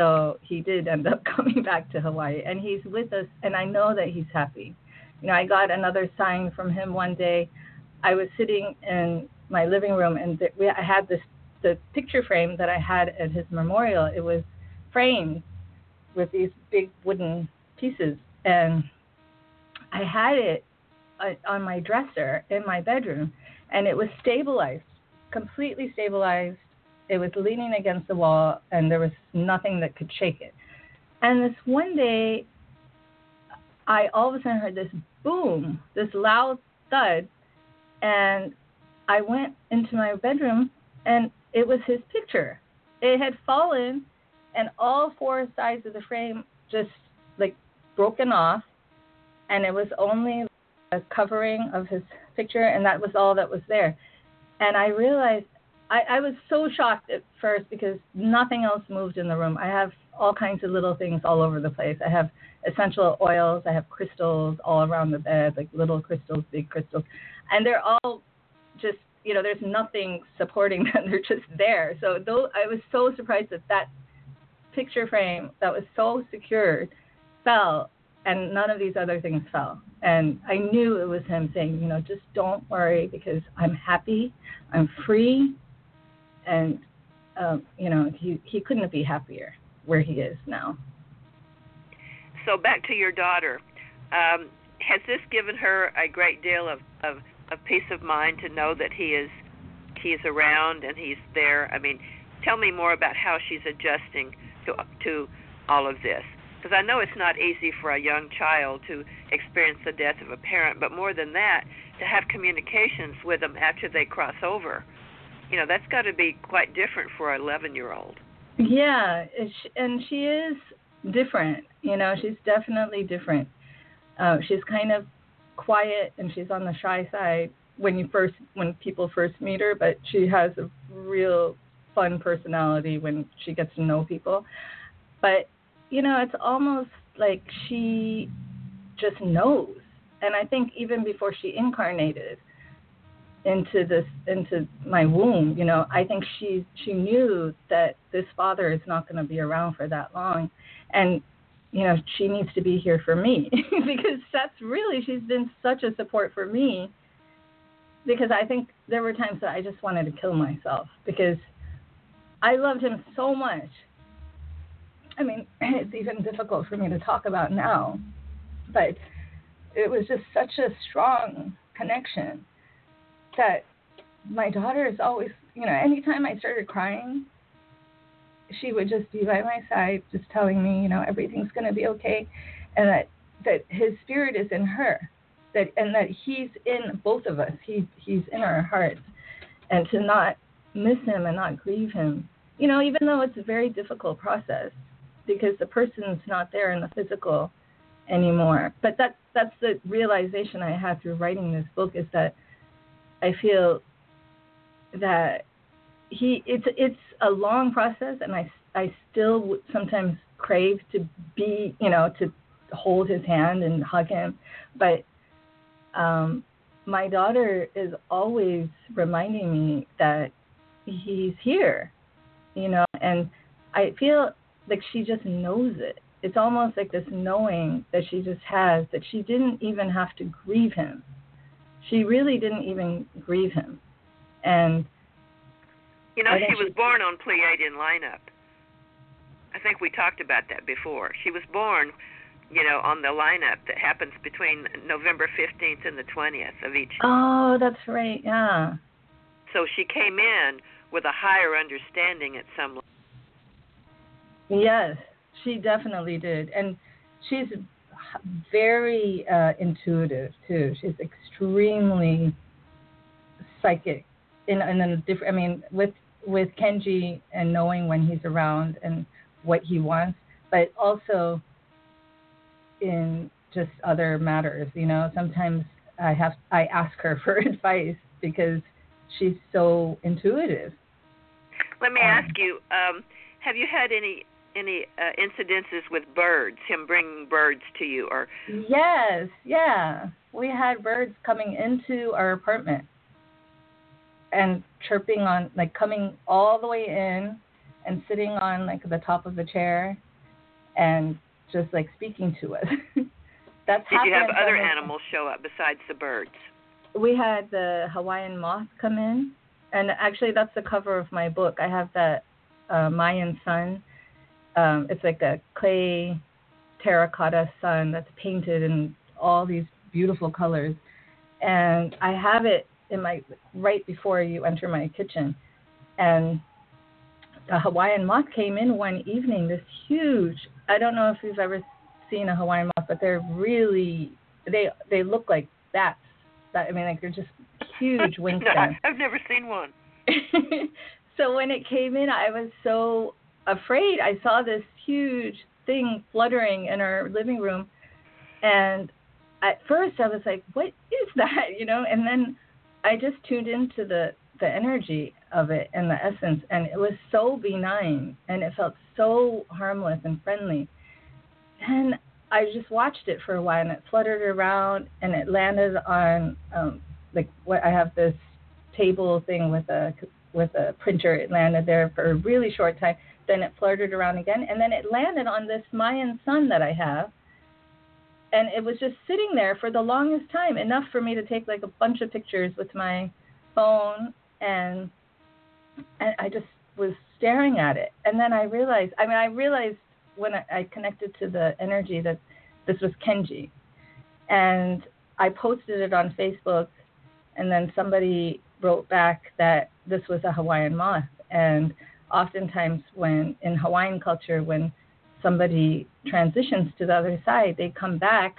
So he did end up coming back to Hawaii, and he's with us, and I know that he's happy. You know, I got another sign from him one day. I was sitting in my living room, and th- we, I had this the picture frame that I had at his memorial. It was framed with these big wooden pieces, and I had it uh, on my dresser in my bedroom, and it was stabilized, completely stabilized. It was leaning against the wall, and there was nothing that could shake it. And this one day, I all of a sudden heard this boom, this loud thud, and I went into my bedroom, and it was his picture. It had fallen, and all four sides of the frame just like broken off, and it was only a covering of his picture, and that was all that was there. And I realized I, I was so shocked at first because nothing else moved in the room. I have all kinds of little things all over the place. I have essential oils, I have crystals all around the bed, like little crystals, big crystals, and they're all just you know, there's nothing supporting them. They're just there. So though I was so surprised that that picture frame that was so secured fell and none of these other things fell. And I knew it was him saying, you know, just don't worry because I'm happy, I'm free, and um, you know, he he couldn't be happier where he is now. So back to your daughter, um, has this given her a great deal of, of of peace of mind to know that he is he is around and he's there? I mean, tell me more about how she's adjusting to to all of this because I know it's not easy for a young child to experience the death of a parent, but more than that, to have communications with them after they cross over. You know, that's got to be quite different for an 11 year old. Yeah, and she is different. You know, she's definitely different. Uh, she's kind of quiet and she's on the shy side when you first when people first meet her, but she has a real fun personality when she gets to know people. But you know, it's almost like she just knows. And I think even before she incarnated into this into my womb, you know, I think she she knew that this father is not going to be around for that long. And you know, she needs to be here for me because that's really she's been such a support for me because I think there were times that I just wanted to kill myself because I loved him so much. I mean, it's even difficult for me to talk about now, but it was just such a strong connection that my daughter is always, you know, anytime I started crying, she would just be by my side, just telling me, you know, everything's going to be okay, and that that his spirit is in her, that and that he's in both of us. He he's in our hearts, and to not miss him and not grieve him, you know, even though it's a very difficult process because the person's not there in the physical anymore. But that's that's the realization I had through writing this book is that I feel that he it's it's a long process and i i still sometimes crave to be you know to hold his hand and hug him. But um my daughter is always reminding me that he's here you know and i feel like she just knows it. It's almost like this knowing that she just has that she didn't even have to grieve him she really didn't even grieve him and you know, she was born on Pleiadian lineup. I think we talked about that before. She was born, you know, on the lineup that happens between November 15th and the 20th of each. Oh, that's right. Yeah. So she came in with a higher understanding at some level. Yes, she definitely did. And she's very uh, intuitive too. She's extremely psychic in, in a different. I mean, with with Kenji and knowing when he's around and what he wants, but also in just other matters. You know, sometimes I have I ask her for advice because she's so intuitive. Let me um, ask you: um, Have you had any any uh, incidences with birds? Him bringing birds to you, or yes, yeah, we had birds coming into our apartment and chirping on like coming all the way in and sitting on like the top of the chair and just like speaking to us. That's Did you have other animals show up besides the birds? we had the Hawaiian moth come in, and actually that's the cover of my book. I have that uh, Mayan sun. Um, it's like a clay terracotta sun that's painted in all these beautiful colors, and I have it in my right before you enter my kitchen, and a Hawaiian moth came in one evening. This huge. I don't know if you've ever seen a Hawaiian moth, but they're really they they look like bats. That I mean, like they're just huge no, wingspan. I've never seen one. so when it came in, I was so afraid. I saw this huge thing fluttering in our living room, and at first I was like, "What is that?" You know, and then I just tuned into the the energy of it and the essence, and it was so benign, and it felt so harmless and friendly. And I just watched it for a while, and it fluttered around, and it landed on um, like what I have this table thing with a with a printer. It landed there for a really short time. Then it fluttered around again, and then it landed on this Mayan sun that I have. And it was just sitting there for the longest time, enough for me to take like a bunch of pictures with my phone, and and I just was staring at it. And then I realized, I mean, I realized when I, I connected to the energy that this was Kenji, and I posted it on Facebook, and then somebody wrote back that this was a Hawaiian moth. And oftentimes, when in Hawaiian culture, when somebody transitions to the other side, they come back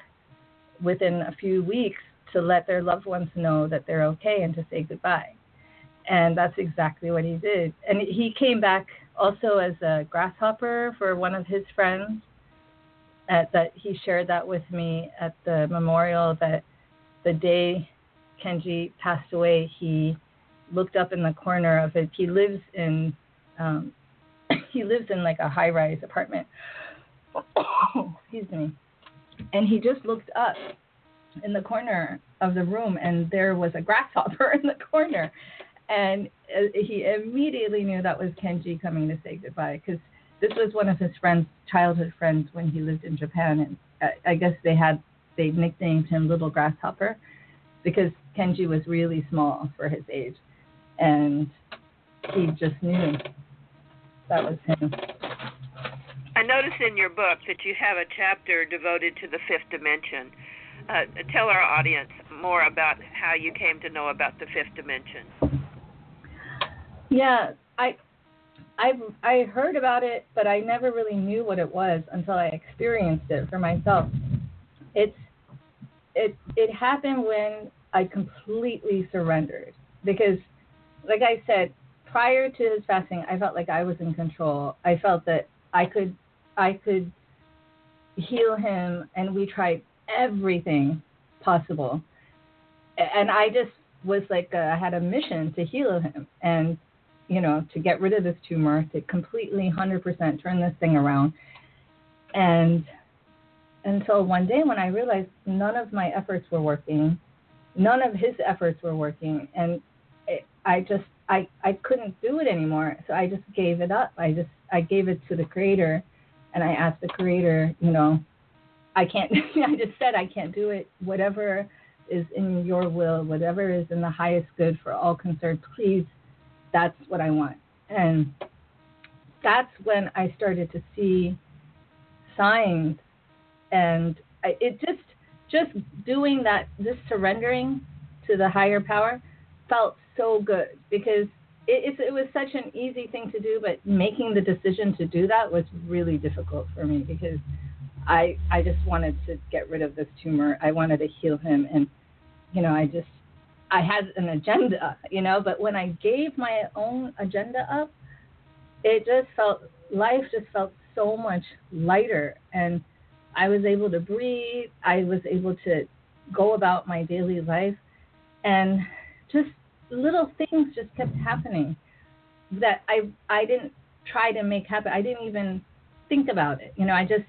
within a few weeks to let their loved ones know that they're okay and to say goodbye. And that's exactly what he did. And he came back also as a grasshopper for one of his friends. At that he shared that with me at the memorial that the day Kenji passed away, he looked up in the corner of it. He lives in um, he lives in like a high rise apartment. Excuse me. And he just looked up in the corner of the room, and there was a grasshopper in the corner. And uh, he immediately knew that was Kenji coming to say goodbye because this was one of his friends, childhood friends, when he lived in Japan. And I, I guess they had they nicknamed him Little Grasshopper because Kenji was really small for his age, and he just knew that was him. I notice in your book that you have a chapter devoted to the fifth dimension. Uh, tell our audience more about how you came to know about the fifth dimension. Yeah, I I I heard about it, but I never really knew what it was until I experienced it for myself. It's it it happened when I completely surrendered because like I said, prior to his passing, I felt like I was in control. I felt that I could I could heal him and we tried everything possible. And I just was like uh, I had a mission to heal him and you know, to get rid of this tumor, to completely 100% turn this thing around. And until one day when I realized none of my efforts were working, none of his efforts were working, and I just I I couldn't do it anymore. So I just gave it up. I just I gave it to the creator, and I asked the creator, you know, I can't. I just said I can't do it. Whatever is in your will, whatever is in the highest good for all concerned, please that's what I want. And that's when I started to see signs and I, it just just doing that just surrendering to the higher power felt so good because it, it, it was such an easy thing to do but making the decision to do that was really difficult for me because I I just wanted to get rid of this tumor. I wanted to heal him and you know I just I had an agenda, you know, but when I gave my own agenda up, it just felt life just felt so much lighter and I was able to breathe, I was able to go about my daily life and just little things just kept happening that I I didn't try to make happen. I didn't even think about it. You know, I just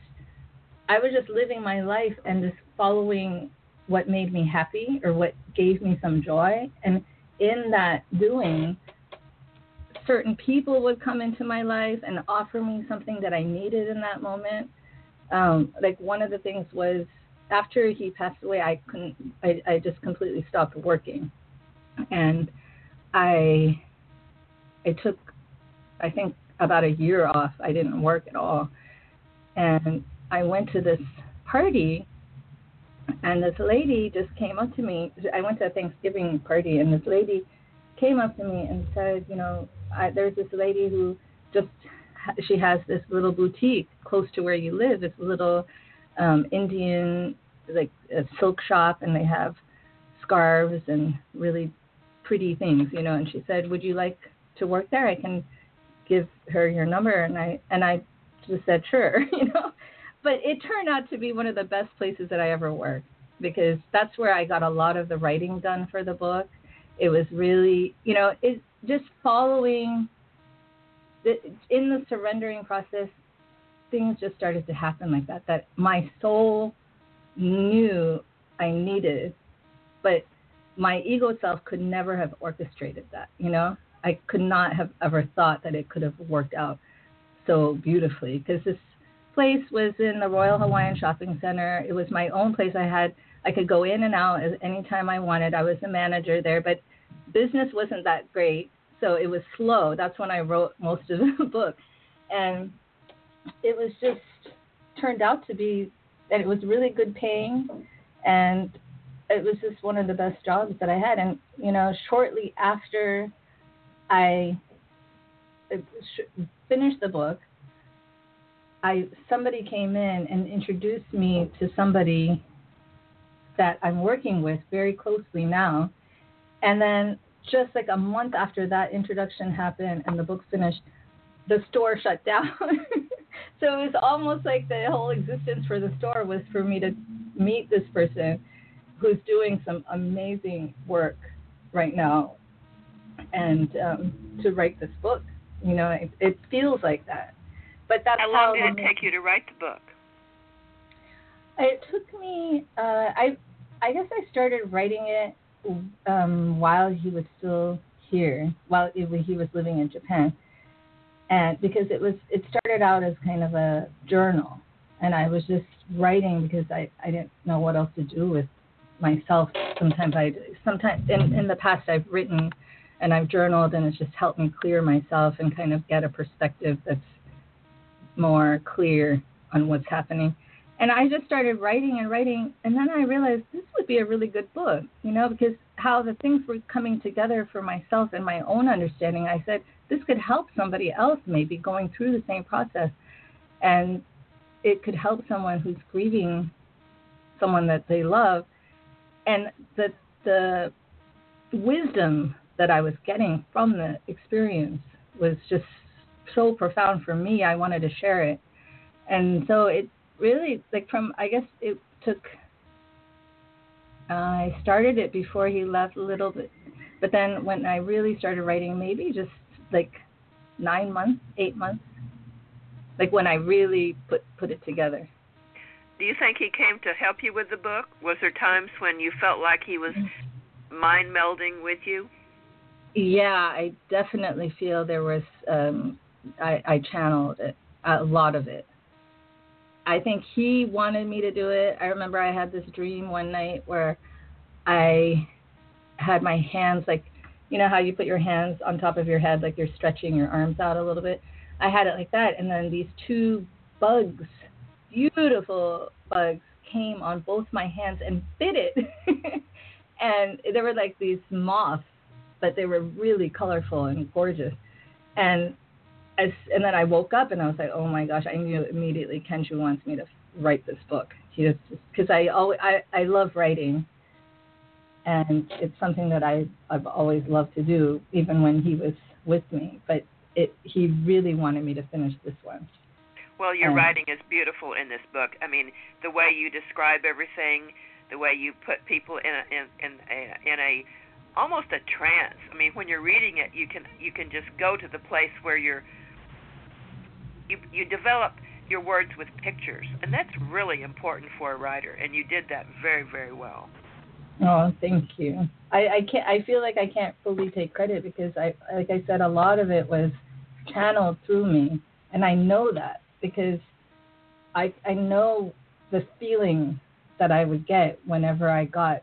I was just living my life and just following what made me happy or what gave me some joy and in that doing, certain people would come into my life and offer me something that I needed in that moment. Um, like one of the things was after he passed away, I couldn't, I, I just completely stopped working. And I, I took, I think about a year off. I didn't work at all. And I went to this party and this lady just came up to me. I went to a Thanksgiving party, and this lady came up to me and said, you know, I, there's this lady who just she has this little boutique close to where you live. A little um, Indian like a silk shop, and they have scarves and really pretty things, you know. And she said, "Would you like to work there? I can give her your number." And I and I just said, "Sure," you know. But it turned out to be one of the best places that I ever worked because that's where I got a lot of the writing done for the book. It was really, you know, it just following the, in the surrendering process, things just started to happen like that. That my soul knew I needed, but my ego self could never have orchestrated that. You know, I could not have ever thought that it could have worked out so beautifully because this place was in the Royal Hawaiian Shopping Center. It was my own place. I had I could go in and out anytime I wanted. I was the manager there, but business wasn't that great, so it was slow. That's when I wrote most of the book, and it was just turned out to be that it was really good paying, and it was just one of the best jobs that I had. And you know, shortly after I uh, finished the book, I somebody came in and introduced me to somebody that I'm working with very closely now. And then just like a month after that introduction happened and the book finished, the store shut down. so it was almost like the whole existence for the store was for me to meet this person who's doing some amazing work right now and um, to write this book. You know, it, it feels like that. But that's how long did it take you to write the book? It took me. Uh, I I guess I started writing it um, while he was still here, while it, he was living in Japan, and because it was it started out as kind of a journal, and I was just writing because I I didn't know what else to do with myself. Sometimes I sometimes in in the past I've written and I've journaled and it's just helped me clear myself and kind of get a perspective that's more clear on what's happening. And I just started writing and writing, and then I realized this would be a really good book, you know, because how the things were coming together for myself and my own understanding. I said, this could help somebody else maybe going through the same process. And it could help someone who's grieving someone that they love. And the, the wisdom that I was getting from the experience was just so profound for me. I wanted to share it, and so it really like from I guess it took. Uh, I started it before he left a little bit, but then when I really started writing, maybe just like nine months, eight months, like when I really put put it together. Do you think he came to help you with the book? Was there times when you felt like he was mind melding with you? Yeah, I definitely feel there was um, I, I channeled it, a lot of it. I think he wanted me to do it. I remember I had this dream one night where I had my hands like, you know how you put your hands on top of your head, like you're stretching your arms out a little bit. I had it like that, and then these two bugs, beautiful bugs, came on both my hands and bit it. and they were like these moths, but they were really colorful and gorgeous. And as, and then I woke up and I was like, oh my gosh, I knew immediately Kenji wants me to write this book. He because I I, I love writing, and it's something that I I've always loved to do, even when he was with me. But it he really wanted me to finish this one. Well, your mm. writing is beautiful in this book. I mean, the way you describe everything, the way you put people in a in in a, in a almost a trance. I mean, when you're reading it, you can you can just go to the place where you're you you develop your words with pictures, and that's really important for a writer. And you did that very very well. Oh, thank you. I, I can't. I feel like I can't fully take credit because I, like I said, a lot of it was channeled through me, and I know that because I I know the feeling that I would get whenever I got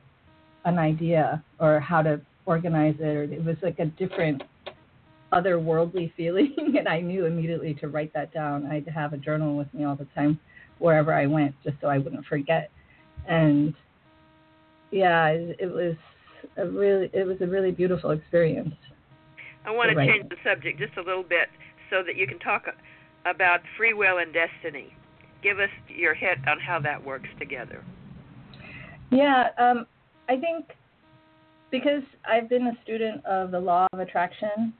an idea or how to organize it, or it was like a different otherworldly feeling, and I knew immediately to write that down. I'd have a journal with me all the time wherever I went, just so I wouldn't forget. And yeah, it, it was a really it was a really beautiful experience. I want to change the subject just a little bit so that you can talk about free will and destiny. Give us your hit on how that works together. Yeah, um, I think because I've been a student of the law of attraction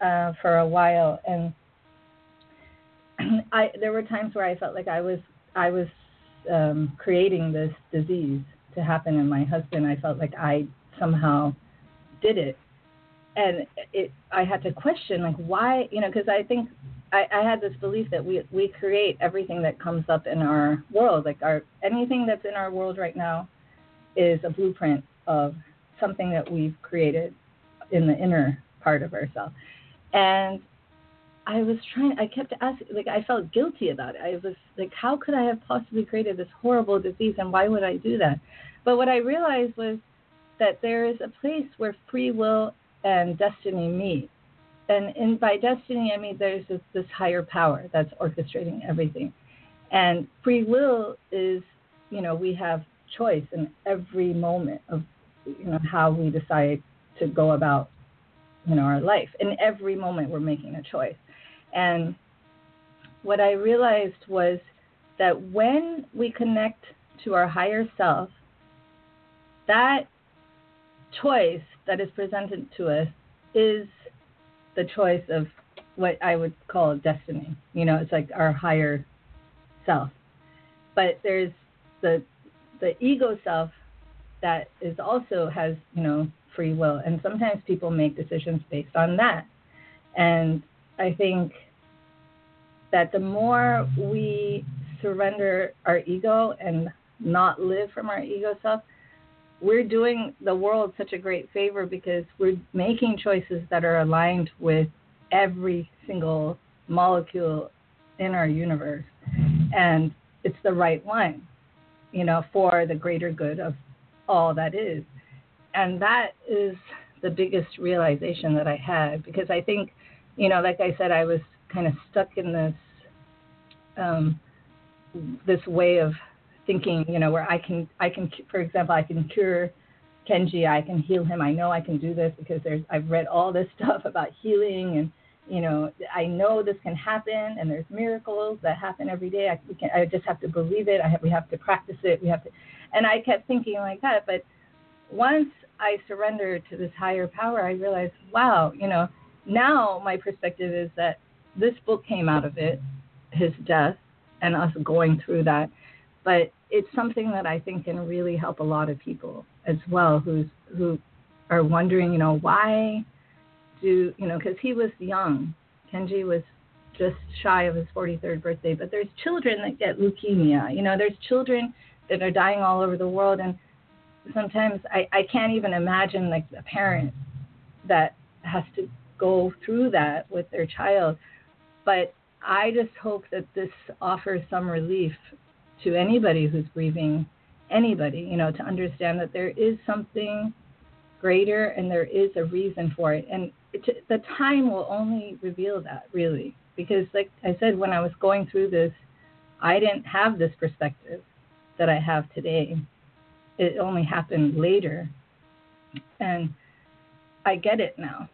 uh, for a while, and I there were times where I felt like I was I was um, creating this disease to happen in my husband. I felt like I somehow did it, and it I had to question like why you know because I think I, I had this belief that we we create everything that comes up in our world like our anything that's in our world right now is a blueprint of something that we've created in the inner part of ourselves and I was trying. I kept asking, like I felt guilty about it. I was like, how could I have possibly created this horrible disease, and why would I do that? But what I realized was that there is a place where free will and destiny meet, and in by destiny I mean there's this, this higher power that's orchestrating everything, and free will is, you know, we have choice in every moment of, you know, how we decide to go about you know our life. In every moment we're making a choice. And what I realized was that when we connect to our higher self, that choice that is presented to us is the choice of what I would call destiny. You know, it's like our higher self. But there's the the ego self that is also has, you know, free will and sometimes people make decisions based on that. And I think that the more we surrender our ego and not live from our ego self, we're doing the world such a great favor because we're making choices that are aligned with every single molecule in our universe. And it's the right one, you know, for the greater good of all that is. And that is the biggest realization that I had because I think you know, like I said, I was kind of stuck in this um, this way of thinking, you know, where I can I can, for example, I can cure Kenji, I can heal him. I know I can do this because there's I've read all this stuff about healing and you know I know this can happen and there's miracles that happen every day. I we can I just have to believe it. I have we have to practice it. We have to, and I kept thinking like that. But once I surrendered to this higher power, I realized, wow, you know, now my perspective is that this book came out of it, his death, and us going through that. But it's something that I think can really help a lot of people as well, who's who are wondering, you know, why do you know? Because he was young, Kenji was just shy of his 43rd birthday. But there's children that get leukemia. You know, there's children that are dying all over the world, and sometimes I, I can't even imagine like a parent that has to go through that with their child. But I just hope that this offers some relief to anybody who's grieving anybody, you know, to understand that there is something greater and there is a reason for it. And it, the time will only reveal that, really. Because, like I said, when I was going through this, I didn't have this perspective that I have today. It only happened later. And I get it now.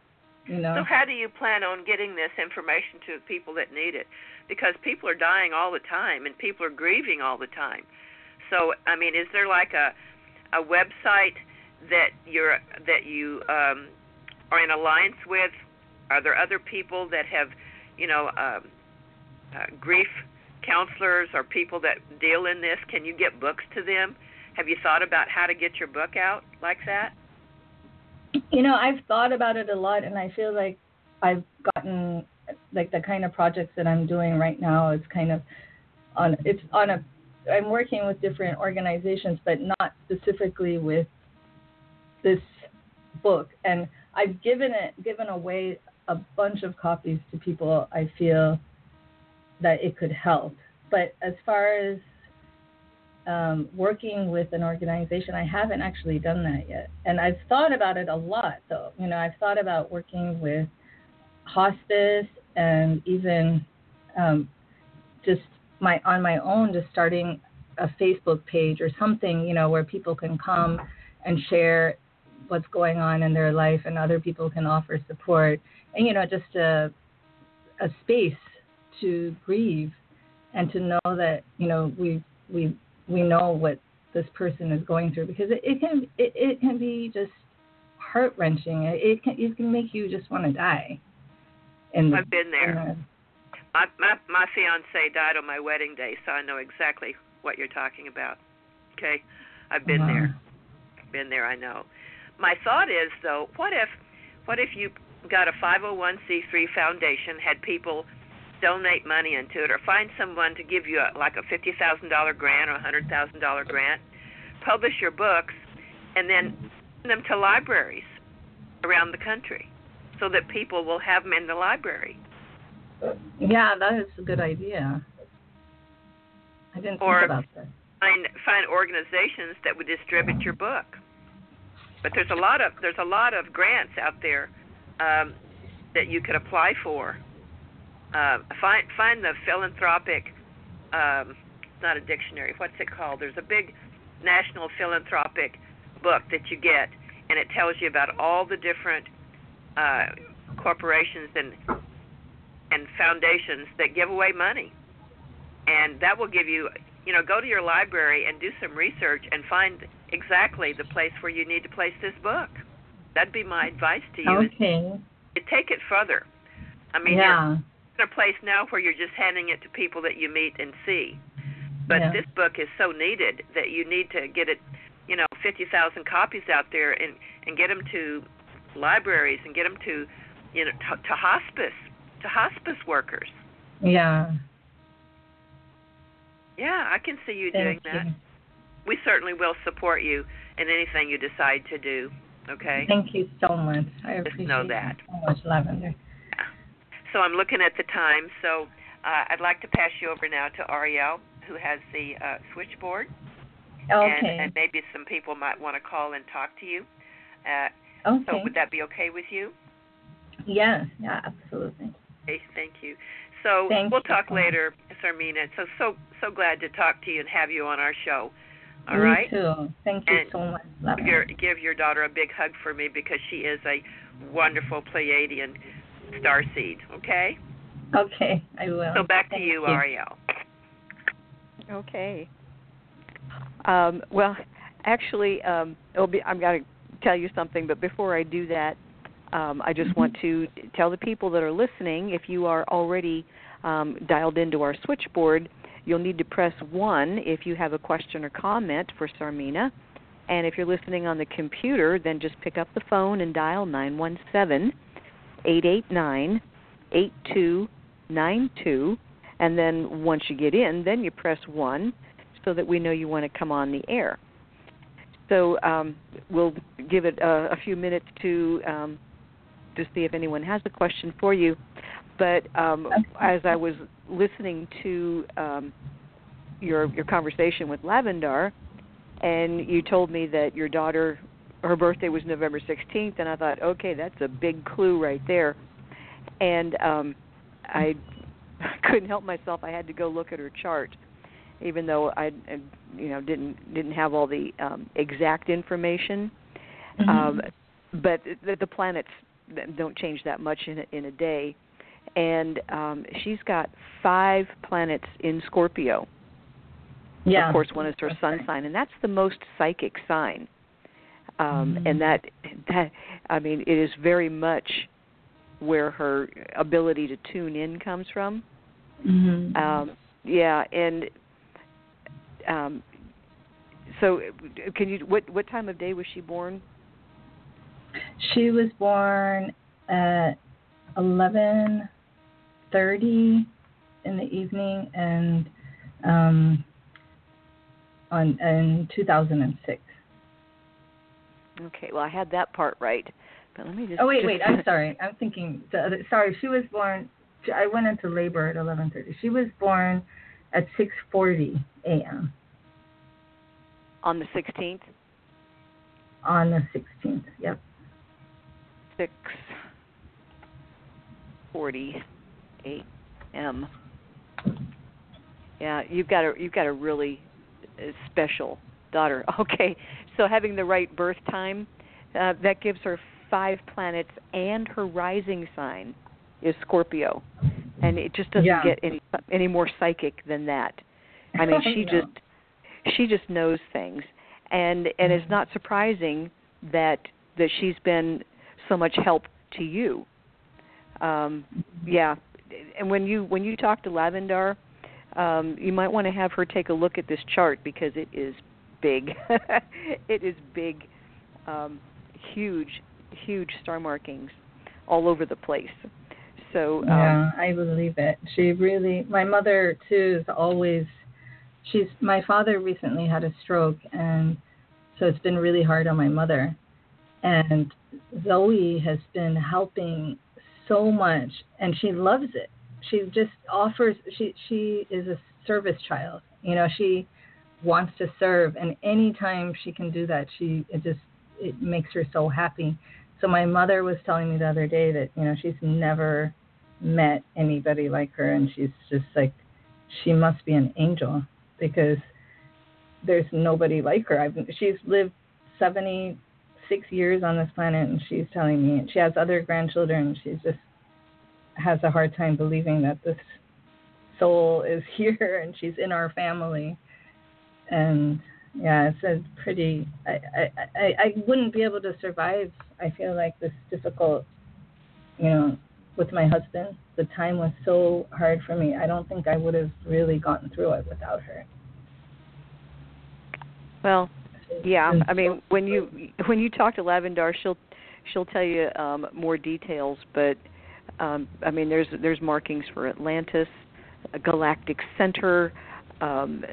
You know. So how do you plan on getting this information to the people that need it? Because people are dying all the time and people are grieving all the time. So I mean, is there like a a website that you're that you um, are in alliance with? Are there other people that have, you know, um, uh, grief counselors or people that deal in this? Can you get books to them? Have you thought about how to get your book out like that? You know, I've thought about it a lot, and I feel like I've gotten like the kind of projects that I'm doing right now is kind of on it's on a I'm working with different organizations, but not specifically with this book, and I've given it given away a bunch of copies to people I feel that it could help. But as far as um, working with an organization, I haven't actually done that yet. And I've thought about it a lot, though. You know, I've thought about working with hospice and even um, just my on my own, just starting a Facebook page or something, you know, where people can come and share what's going on in their life, and other people can offer support, and you know, just a a space to grieve and to know that you know we we we know what this person is going through because it, it can it, it can be just heart wrenching. It, it can it can make you just want to die. And I've been there. Uh, my my my fiance died on my wedding day, so I know exactly what you're talking about. Okay, I've been wow. there. Been there, I know. My thought is though, what if what if you got a 501c3 foundation, had people donate money into it, or find someone to give you a, like a fifty thousand dollar grant or a hundred thousand dollar grant, publish your books, and then send them to libraries around the country, so that people will have them in the library. Yeah, that is a good idea. I didn't or think about that. Find find organizations that would distribute your book. But there's a lot of there's a lot of grants out there um, that you could apply for uh, find find the philanthropic. Um, not a dictionary. What's it called? There's a big national philanthropic book that you get, and it tells you about all the different uh, corporations and and foundations that give away money, and that will give you. You know, go to your library and do some research and find exactly the place where you need to place this book. That'd be my advice to you. Okay. Is, take it further. I mean, yeah a place now where you're just handing it to people that you meet and see. But yeah. this book is so needed that you need to get it, you know, 50,000 copies out there and and get them to libraries and get them to, you know, to, to hospice, to hospice workers. Yeah. Yeah, I can see you Thank doing that. You. We certainly will support you in anything you decide to do. Okay. Thank you so much. I Just appreciate know that. so much, Lavendar. So I'm looking at the time. So uh, I'd like to pass you over now to Ariel, who has the uh, switchboard. Okay. And, and, maybe some people might want to call and talk to you. Uh, okay. So would that be okay with you? Yeah, yeah, absolutely. Okay, thank you. So thank we'll you talk so later, Sarmina. So so so glad to talk to you and have you on our show. All me right. too. Thank you and so much. Give your, give your daughter a big hug for me because she is a wonderful Pleiadian star seed. Okay. Okay, I will. So back Thank to you, you. Ariel. Okay. Um, well, actually, um, it'll be, I'm going to tell you something, but before I do that, um, I just want to tell the people that are listening if you are already um, dialed into our switchboard, you'll need to press 1 if you have a question or comment for Sarmina. And if you're listening on the computer, then just pick up the phone and dial 917 889 8292. And then once you get in, then you press 1 so that we know you want to come on the air. So um, we'll give it a, a few minutes to um, to see if anyone has a question for you. But um, as I was listening to um, your your conversation with Lavendar, and you told me that your daughter, her birthday was November 16th, and I thought, okay, that's a big clue right there. And um, I couldn't help myself; I had to go look at her chart, even though I, you know, didn't didn't have all the um, exact information. Mm-hmm. Um, but the, the planets don't change that much in a, in a day, and um, she's got five planets in Scorpio. Yeah. Of course, one is her sun sign, and that's the most psychic sign. Um, Mhm. And that that I mean, it is very much where her ability to tune in comes from. Mm-hmm. Um, yeah, and um, so can you what what time of day was she born? She was born at eleven thirty in the evening, and um, on in two thousand and six. Okay, well I had that part right, but let me just. Oh wait, just- wait. I'm sorry. I'm thinking. The other, sorry, she was born. I went into labor at 11:30. She was born at 6:40 a.m. on the 16th, on the 16th. Yep. six forty eight m. Yeah, you've got a you've got a really uh, special daughter. Okay, so having the right birth time, uh, that gives her five planets, and her rising sign is Scorpio, and it just doesn't Yeah. get any any more psychic than that. I mean, she No. just she just knows things, and and it's not surprising that that she's been so much help to you. Um, yeah, and when you when you talk to Lavendar, um, you might want to have her take a look at this chart because it is big. it is big, um, huge, huge star markings all over the place. So um, Yeah, I believe it. She really, my mother too is always, she's, my father recently had a stroke and so it's been really hard on my mother. And Zoe has been helping so much and she loves it. She just offers, she, she is a service child. You know, she wants to serve and anytime she can do that, she, it just, it makes her so happy. So my mother was telling me the other day that you know she's never met anybody like her, and she's just like she must be an angel because there's nobody like her. I've she's lived 76 years on this planet, and she's telling me she has other grandchildren. She's just has a hard time believing that this soul is here and she's in our family, and yeah, it's a pretty. I, I I I wouldn't be able to survive. I feel like this difficult, you know, with my husband. The time was so hard for me. I don't think I would have really gotten through it without her. well, yeah. I mean, when you when you talk to Lavendar, she'll she'll tell you um, more details. But um, I mean, there's there's markings for Atlantis, a galactic center, um,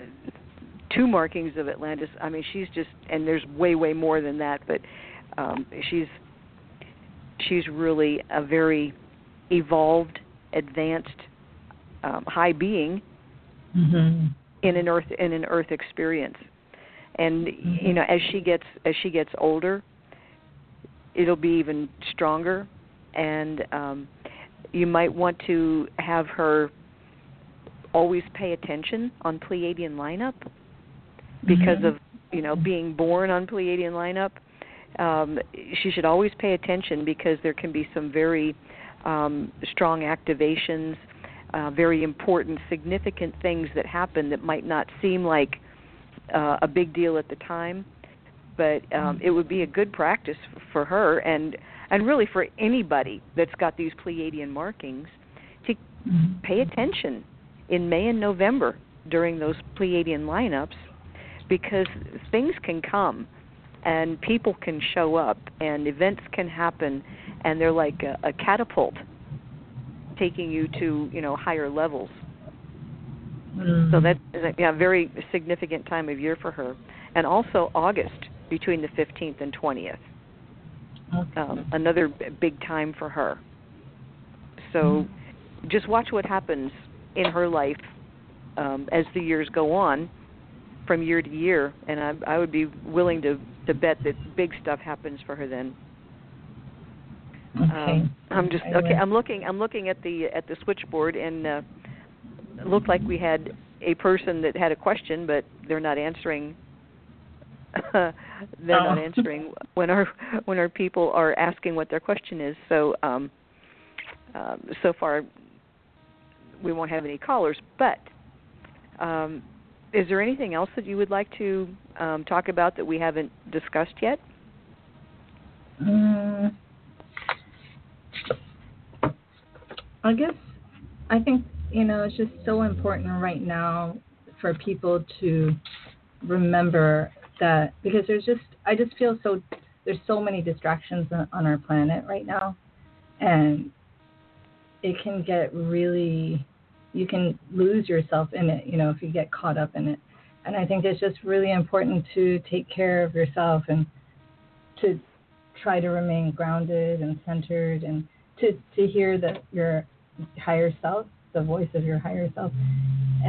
two markings of Atlantis. I mean, she's just and there's way way more than that. But um, she's she's really a very evolved, advanced, um, high being hmm in an earth in an earth experience and you know as she gets as she gets older it'll be even stronger and um you might want to have her always pay attention on Pleiadian lineup because Mhm. of you know being born on Pleiadian lineup um she should always pay attention because there can be some very um strong activations uh, very important, significant things that happen that might not seem like uh, a big deal at the time, but um, it would be a good practice for her and and really for anybody that's got these Pleiadian markings to Mhm. pay attention in May and November during those Pleiadian lineups because things can come and people can show up and events can happen and they're like a, a catapult taking you to you know higher levels. Mhm. so that's a yeah, very significant time of year for her. And also august between the 15th and 20th Okay. um, another b- big time for her. So just watch what happens in her life um, as the years go on from year to year and I, I would be willing to to bet that big stuff happens for her then okay. um, I'm just okay. I'm looking. I'm looking at the at the switchboard, and uh, it looked like we had a person that had a question, but they're not answering. they're not Oh. answering when our when our people are asking what their question is. So um, um, so far, we won't have any callers. But um, is there anything else that you would like to um, talk about that we haven't discussed yet? Mm, I guess I think you know it's just so important right now for people to remember that because there's just I just feel so there's so many distractions on, on our planet right now, and it can get really you can lose yourself in it you know if you get caught up in it and i think it's just really important to take care of yourself and to try to remain grounded and centered and to to hear that your higher self, the voice of your higher self,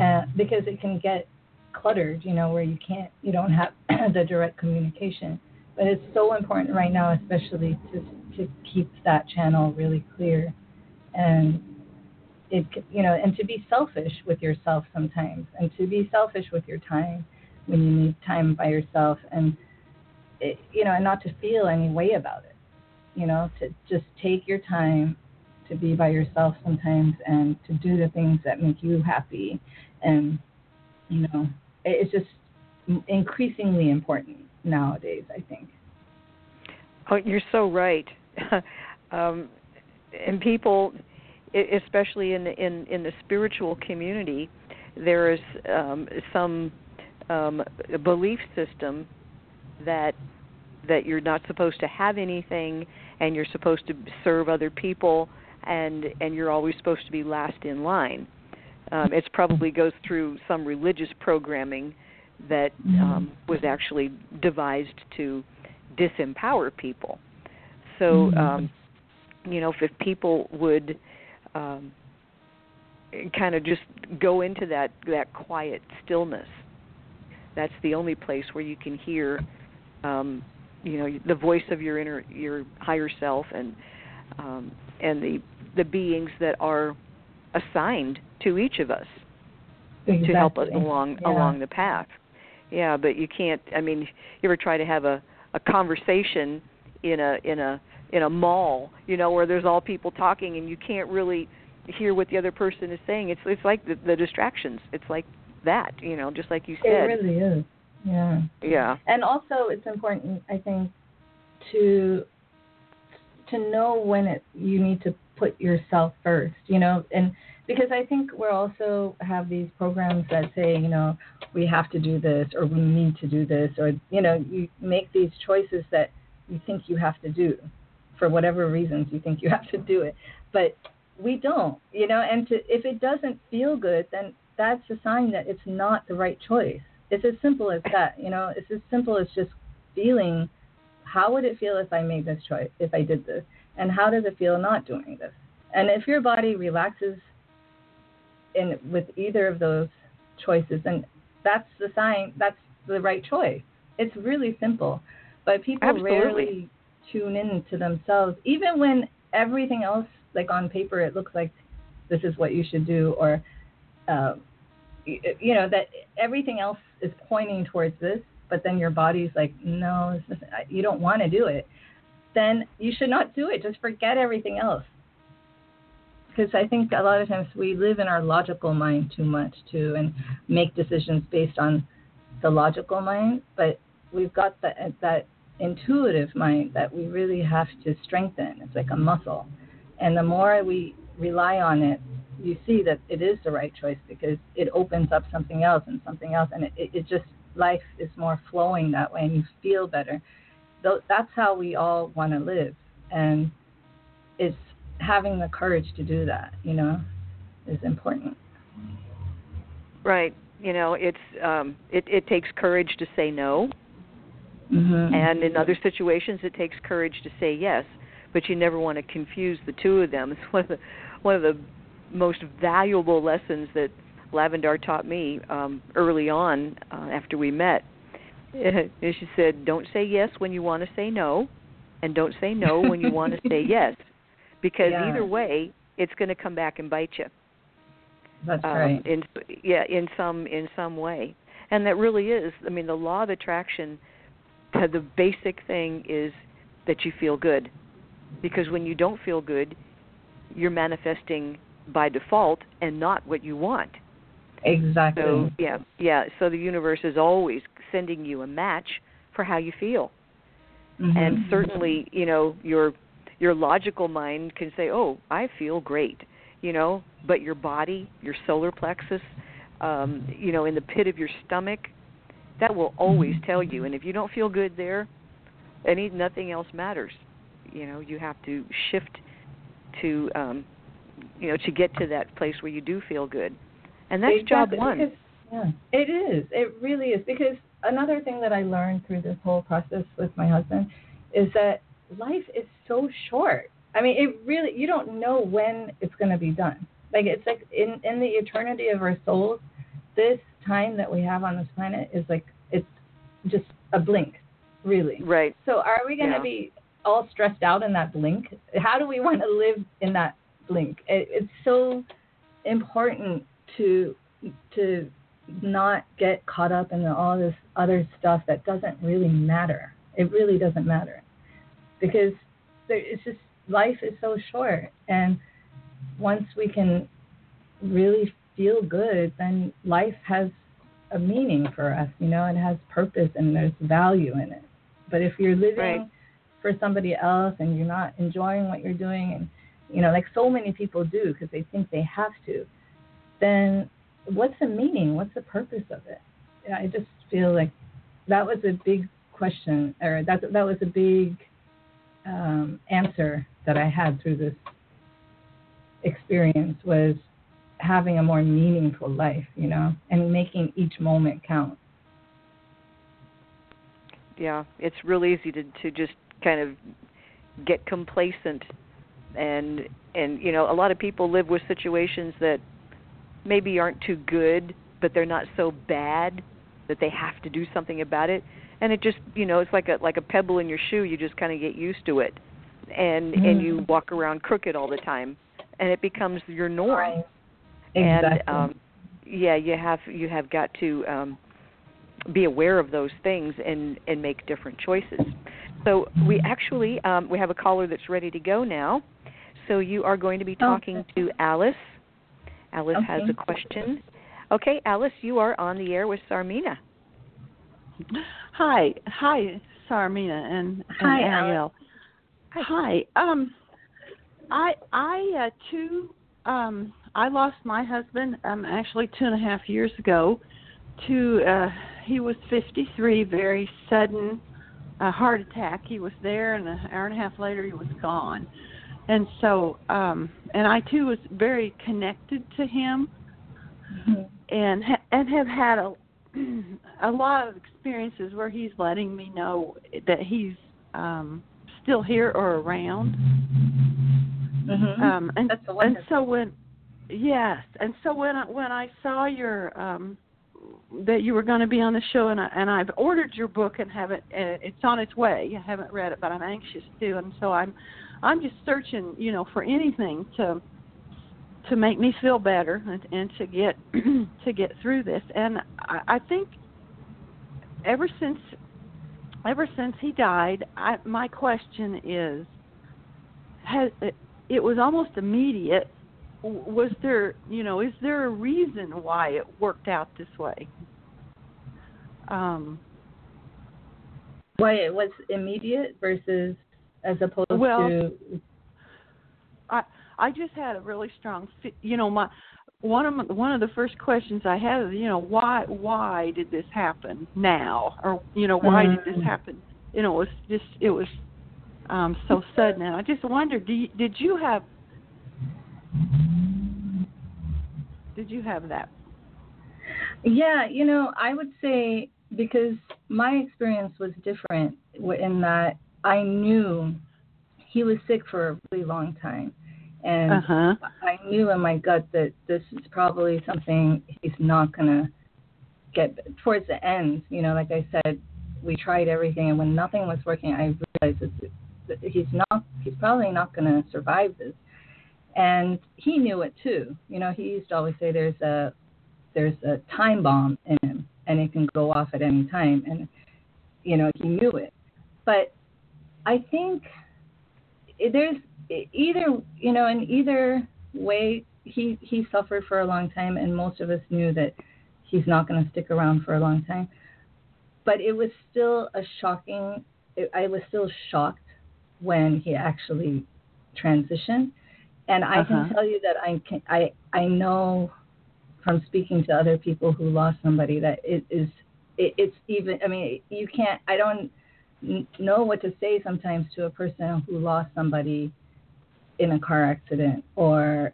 uh, because it can get cluttered, you know, where you can't, you don't have the direct communication. But it's so important right now, especially to to keep that channel really clear, and it, you know, and to be selfish with yourself sometimes, and to be selfish with your time when you need time by yourself, and it, you know, and not to feel any way about it, you know, to just take your time to be by yourself sometimes and to do the things that make you happy and you know it's just increasingly important nowadays i think. Oh you're so right. Um and people especially in the in in the spiritual community there is um some um belief system that that you're not supposed to have anything and you're supposed to serve other people and and you're always supposed to be last in line. Um, it probably goes through some religious programming that um, was actually devised to disempower people. So, mm-hmm. um, you know, if, if people would um, kind of just go into that that quiet stillness, that's the only place where you can hear, um, you know, the voice of your inner your higher self and um, and the the beings that are assigned to each of us exactly. to help us along yeah. along the path. Yeah, but you can't. I mean, you ever try to have a a conversation in a in a in a mall, you know, where there's all people talking and you can't really hear what the other person is saying. It's it's like the, the distractions. It's like that, you know, just like you said. It really is. Yeah. Yeah. And also, it's important, I think, to to know when it you need to put yourself first, you know, and because I think we're also have these programs that say, you know, we have to do this or we need to do this or you know, you make these choices that you think you have to do for whatever reasons you think you have to do it. But we don't, you know, and to if it doesn't feel good, then that's a sign that it's not the right choice. It's as simple as that, you know, it's as simple as just feeling how would it feel if I made this choice, if I did this? And how does it feel not doing this? And if your body relaxes in with either of those choices, then that's the sign, that's the right choice. It's really simple. But people Absolutely. rarely tune in to themselves, even when everything else, like on paper, it looks like this is what you should do, or, uh, you know, that everything else is pointing towards this but then your body's like, no, you don't want to do it, then you should not do it. Just forget everything else. Because I think a lot of times we live in our logical mind too much too, and make decisions based on the logical mind, but we've got that that intuitive mind that we really have to strengthen. It's like a muscle, and the more we rely on it, you see that it is the right choice because it opens up something else and something else, and it, it just life is more flowing that way and you feel better. That's how we all want to live. And it's having the courage to do that, you know, is important. Right. You know, it's um it it takes courage to say no. Mm-hmm. And in other situations it takes courage to say yes, but you never want to confuse the two of them. It's one of the one of the most valuable lessons that Lavendar taught me um, early on uh, after we met. she said, "Don't say yes when you want to say no, and don't say no when you want to say yes, because yeah. either way, it's going to come back and bite you." That's um, right. In yeah, in some in some way, and that really is. I mean, the law of attraction. The basic thing is that you feel good, because when you don't feel good, you're manifesting by default and not what you want. Exactly. So yeah, yeah. So the universe is always sending you a match for how you feel, mm-hmm. and certainly, you know, your your logical mind can say, "Oh, I feel great," you know, but your body, your solar plexus, um, you know, in the pit of your stomach, that will always mm-hmm. tell you. And if you don't feel good there, any nothing else matters. You know, you have to shift to, um, you know, to get to that place where you do feel good and that's exactly. job one. Because, yeah, it is. It really is. Because another thing that I learned through this whole process with my husband is that life is so short. I mean, it really you don't know when it's going to be done. Like it's like in in the eternity of our souls, this time that we have on this planet is like it's just a blink, really. Right. So are we going to Yeah. be all stressed out in that blink? How do we want to live in that blink? It, it's so important to to not get caught up in all this other stuff that doesn't really matter. It really doesn't matter because there, it's just life is so short, and once we can really feel good, then life has a meaning for us. You know, it has purpose and there's value in it. But if you're living Right. for somebody else and you're not enjoying what you're doing, and you know, like so many people do because they think they have to, then what's the meaning? What's the purpose of it? Yeah, I just feel like that was a big question, or that that was a big um, answer that I had through this experience was having a more meaningful life, you know, and making each moment count. yeah it's real easy to to just kind of get complacent and and you know a lot of people live with situations that maybe aren't too good but they're not so bad that they have to do something about it and it just you know it's like a like a pebble in your shoe you just kind of get used to it and and you Mhm. walk around crooked all the time and it becomes your norm Right. And um yeah you have you have got to um be aware of those things and and make different choices. So we actually um we have a caller that's ready to go now. So you are going to be talking to alice. Alice has a question. Okay alice you are on the air with sarmina. Hi, hi, Sarmina and, and Hi, Ariel. Hi. Um, I I uh, too um I lost my husband um actually two and a half years ago. To uh, he was 53, very sudden uh, heart attack. He was there, and an hour and a half later he was gone. And so, um, and I too was very connected to him Mhm. and ha- and have had a a lot of experiences where he's letting me know that he's um still here or around Mhm. um and That's and so when yes. And so when I when I saw your um that you were going to be on the show and I and I've ordered your book and haven't uh, it's on its way. I haven't read it but I'm anxious to and so I'm I'm just searching you know for anything to to make me feel better and, and to get to get through this. And I, I think ever since ever since he died I my question is has it, it was almost immediate was there you know is there a reason why it worked out this way um Why it was immediate versus as opposed to Well, to I just had a really strong, you know, my one of my, one of the first questions I had is, you know, why why did this happen now, or you know, why did this Mm. happen? You know, it was just it was um so sudden, and I just wondered, do you, did you have did you have that? Yeah, you know, I would say because my experience was different in that I knew he was sick for a really long time. And Uh huh. I knew in my gut that this is probably something he's not going to get towards the end. You know, like I said, we tried everything, and when nothing was working, I realized that that he's not, he's probably not going to survive this. And he knew it too. You know, he used to always say there's a there's a time bomb in him, and it can go off at any time. And you know, he knew it. But I think there's either you know in either way he he suffered for a long time and most of us knew that he's not going to stick around for a long time but it was still a shocking i was still shocked when he actually transitioned and i Uh-huh. can tell you that i can i i know from speaking to other people who lost somebody that it is it, it's even i mean you can't i don't know what to say sometimes to a person who lost somebody in a car accident or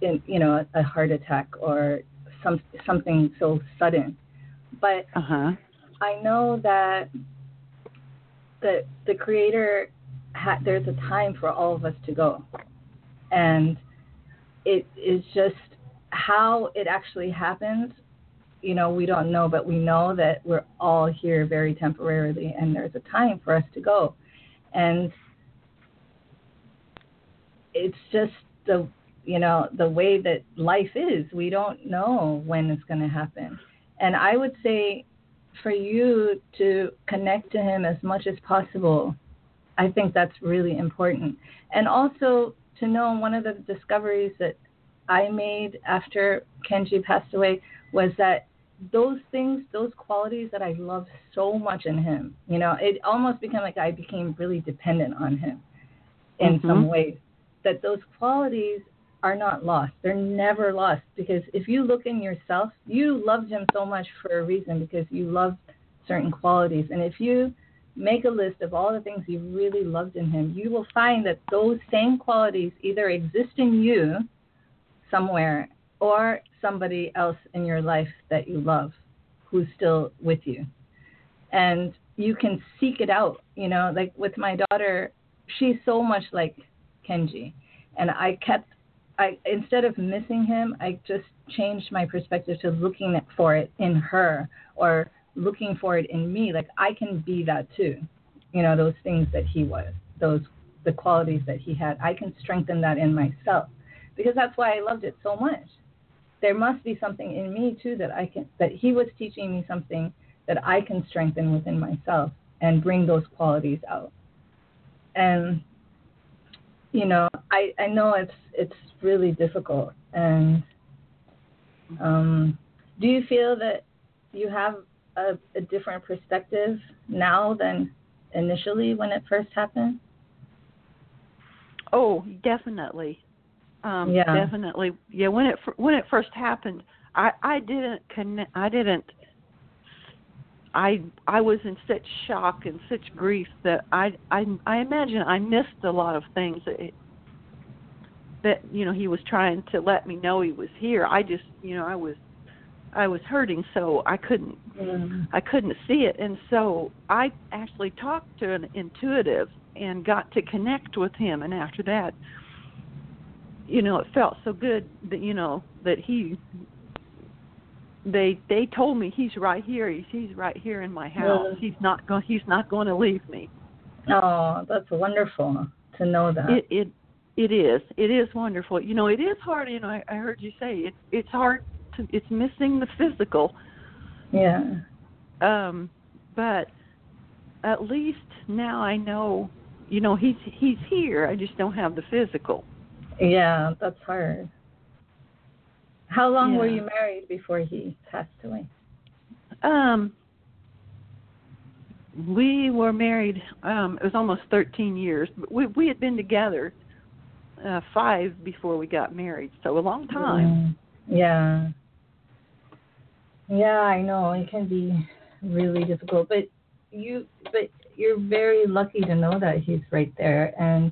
in you know a heart attack or some something so sudden but Uh huh. i know that that the creator ha- there's a time for all of us to go and it is just how it actually happens you know we don't know but we know that we're all here very temporarily and there's a time for us to go. And it's just the you know the way that life is. We don't know when it's going to happen. And i would say for you to connect to him as much as possible i think that's really important. And also to know one of the discoveries that i made after kenji passed away was that those things those qualities that i love so much in him you know it almost became like i became really dependent on him in Mhm. some ways that those qualities are not lost. They're never lost because if you look in yourself, you loved him so much for a reason because you loved certain qualities. And if you make a list of all the things you really loved in him, you will find that those same qualities either exist in you somewhere or somebody else in your life that you love who's still with you. And you can seek it out, you know, like with my daughter, she's so much like Kenji. And I kept I instead of missing him, I just changed my perspective to looking for it in her or looking for it in me. Like I can be that too. You know, those things that he was, those the qualities that he had. I can strengthen that in myself. Because that's why I loved it so much. There must be something in me too that I can that he was teaching me something that I can strengthen within myself and bring those qualities out. And you know, I, I know it's it's really difficult. And um, do you feel that you have a, a different perspective now than initially when it first happened? Oh, definitely. Um, Yeah. Definitely. Yeah. When it when it first happened, I I didn't connect. I didn't. I I was in such shock and such grief that I I I imagine I missed a lot of things that it, that you know he was trying to let me know he was here. I just you know I was I was hurting so I couldn't Mm. I couldn't see it, and so I actually talked to an intuitive and got to connect with him. And after that, you know, it felt so good that you know that he. They they told me he's right here. He's he's right here in my house. He's not going. He's not going to leave me. Oh, that's wonderful to know that. It it it is. It is wonderful. You know, it is hard. You know, I, I heard you say it. It's hard to. It's missing the physical. yeah. um but at least now i know you know he's he's here i just don't have the physical Yeah, that's hard. How long were you married before he passed away? um we were married um it was almost thirteen years but we we had been together uh five before we got married so a long time Mm, Yeah. Yeah, I know it can be really difficult, but you but you're very lucky to know that he's right there and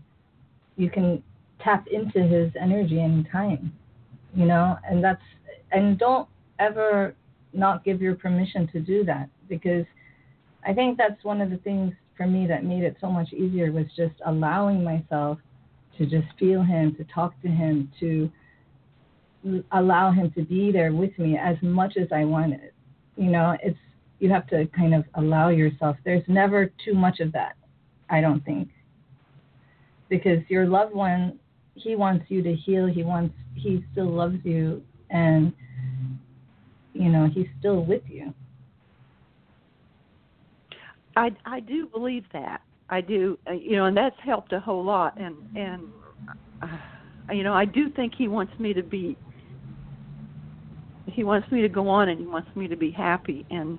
you can tap into his energy anytime. You know, and that's and don't ever not give your permission to do that because I think that's one of the things for me that made it so much easier was just allowing myself to just feel him, to talk to him, to allow him to be there with me as much as I wanted. You know, it's you have to kind of allow yourself. There's never too much of that, I don't think. Because your loved one, he wants you to heal, he wants he still loves you and you know, he's still with you. i i do believe that i do uh, you know and that's helped a whole lot and and uh, you know i do think he wants me to be he wants me to go on and he wants me to be happy. And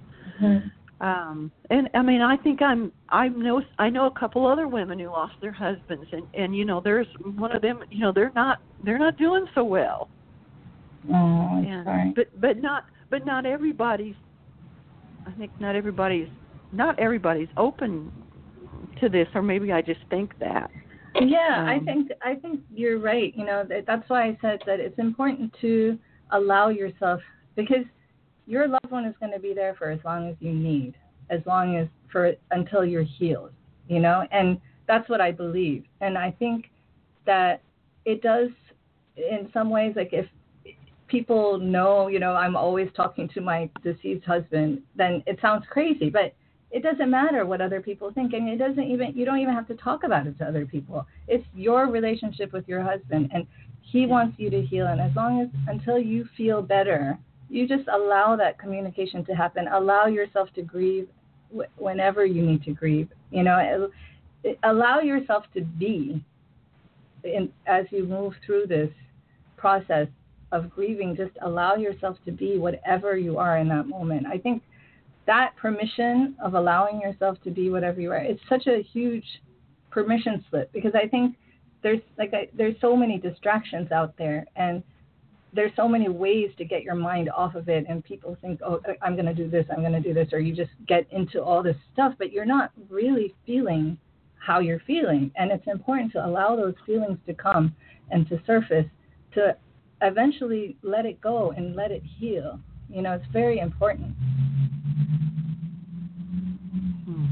um and i mean i think i'm i know i know a couple other women who lost their husbands. And and you know there's one of them you know they're not they're not doing so well. Oh, and sorry. but but not but not everybody's i think not everybody's not everybody's open to this or maybe i just think that. Yeah, I Um, think I think you're right. You know, that, that's why I said that it's important to allow yourself because your loved one is going to be there for as long as you need, as long as for until you're healed. you know, and that's what I believe. And I think that it does, in some ways, like if people know, you know, I'm always talking to my deceased husband, then it sounds crazy, but it doesn't matter what other people think and it doesn't even you don't even have to talk about it to other people it's your relationship with your husband and he wants you to heal and as long as until you feel better you just allow that communication to happen. Allow yourself to grieve whenever you need to grieve you know? Allow yourself to be in, as you move through this process of grieving just allow yourself to be whatever you are in that moment. I think that permission of allowing yourself to be whatever you are it's such a huge permission slip because i think there's like I, there's so many distractions out there and there's so many ways to get your mind off of it and people think oh i'm going to do this i'm going to do this or you just get into all this stuff but you're not really feeling how you're feeling and it's important to allow those feelings to come and to surface to eventually let it go and let it heal. You know it's very important. Hmm.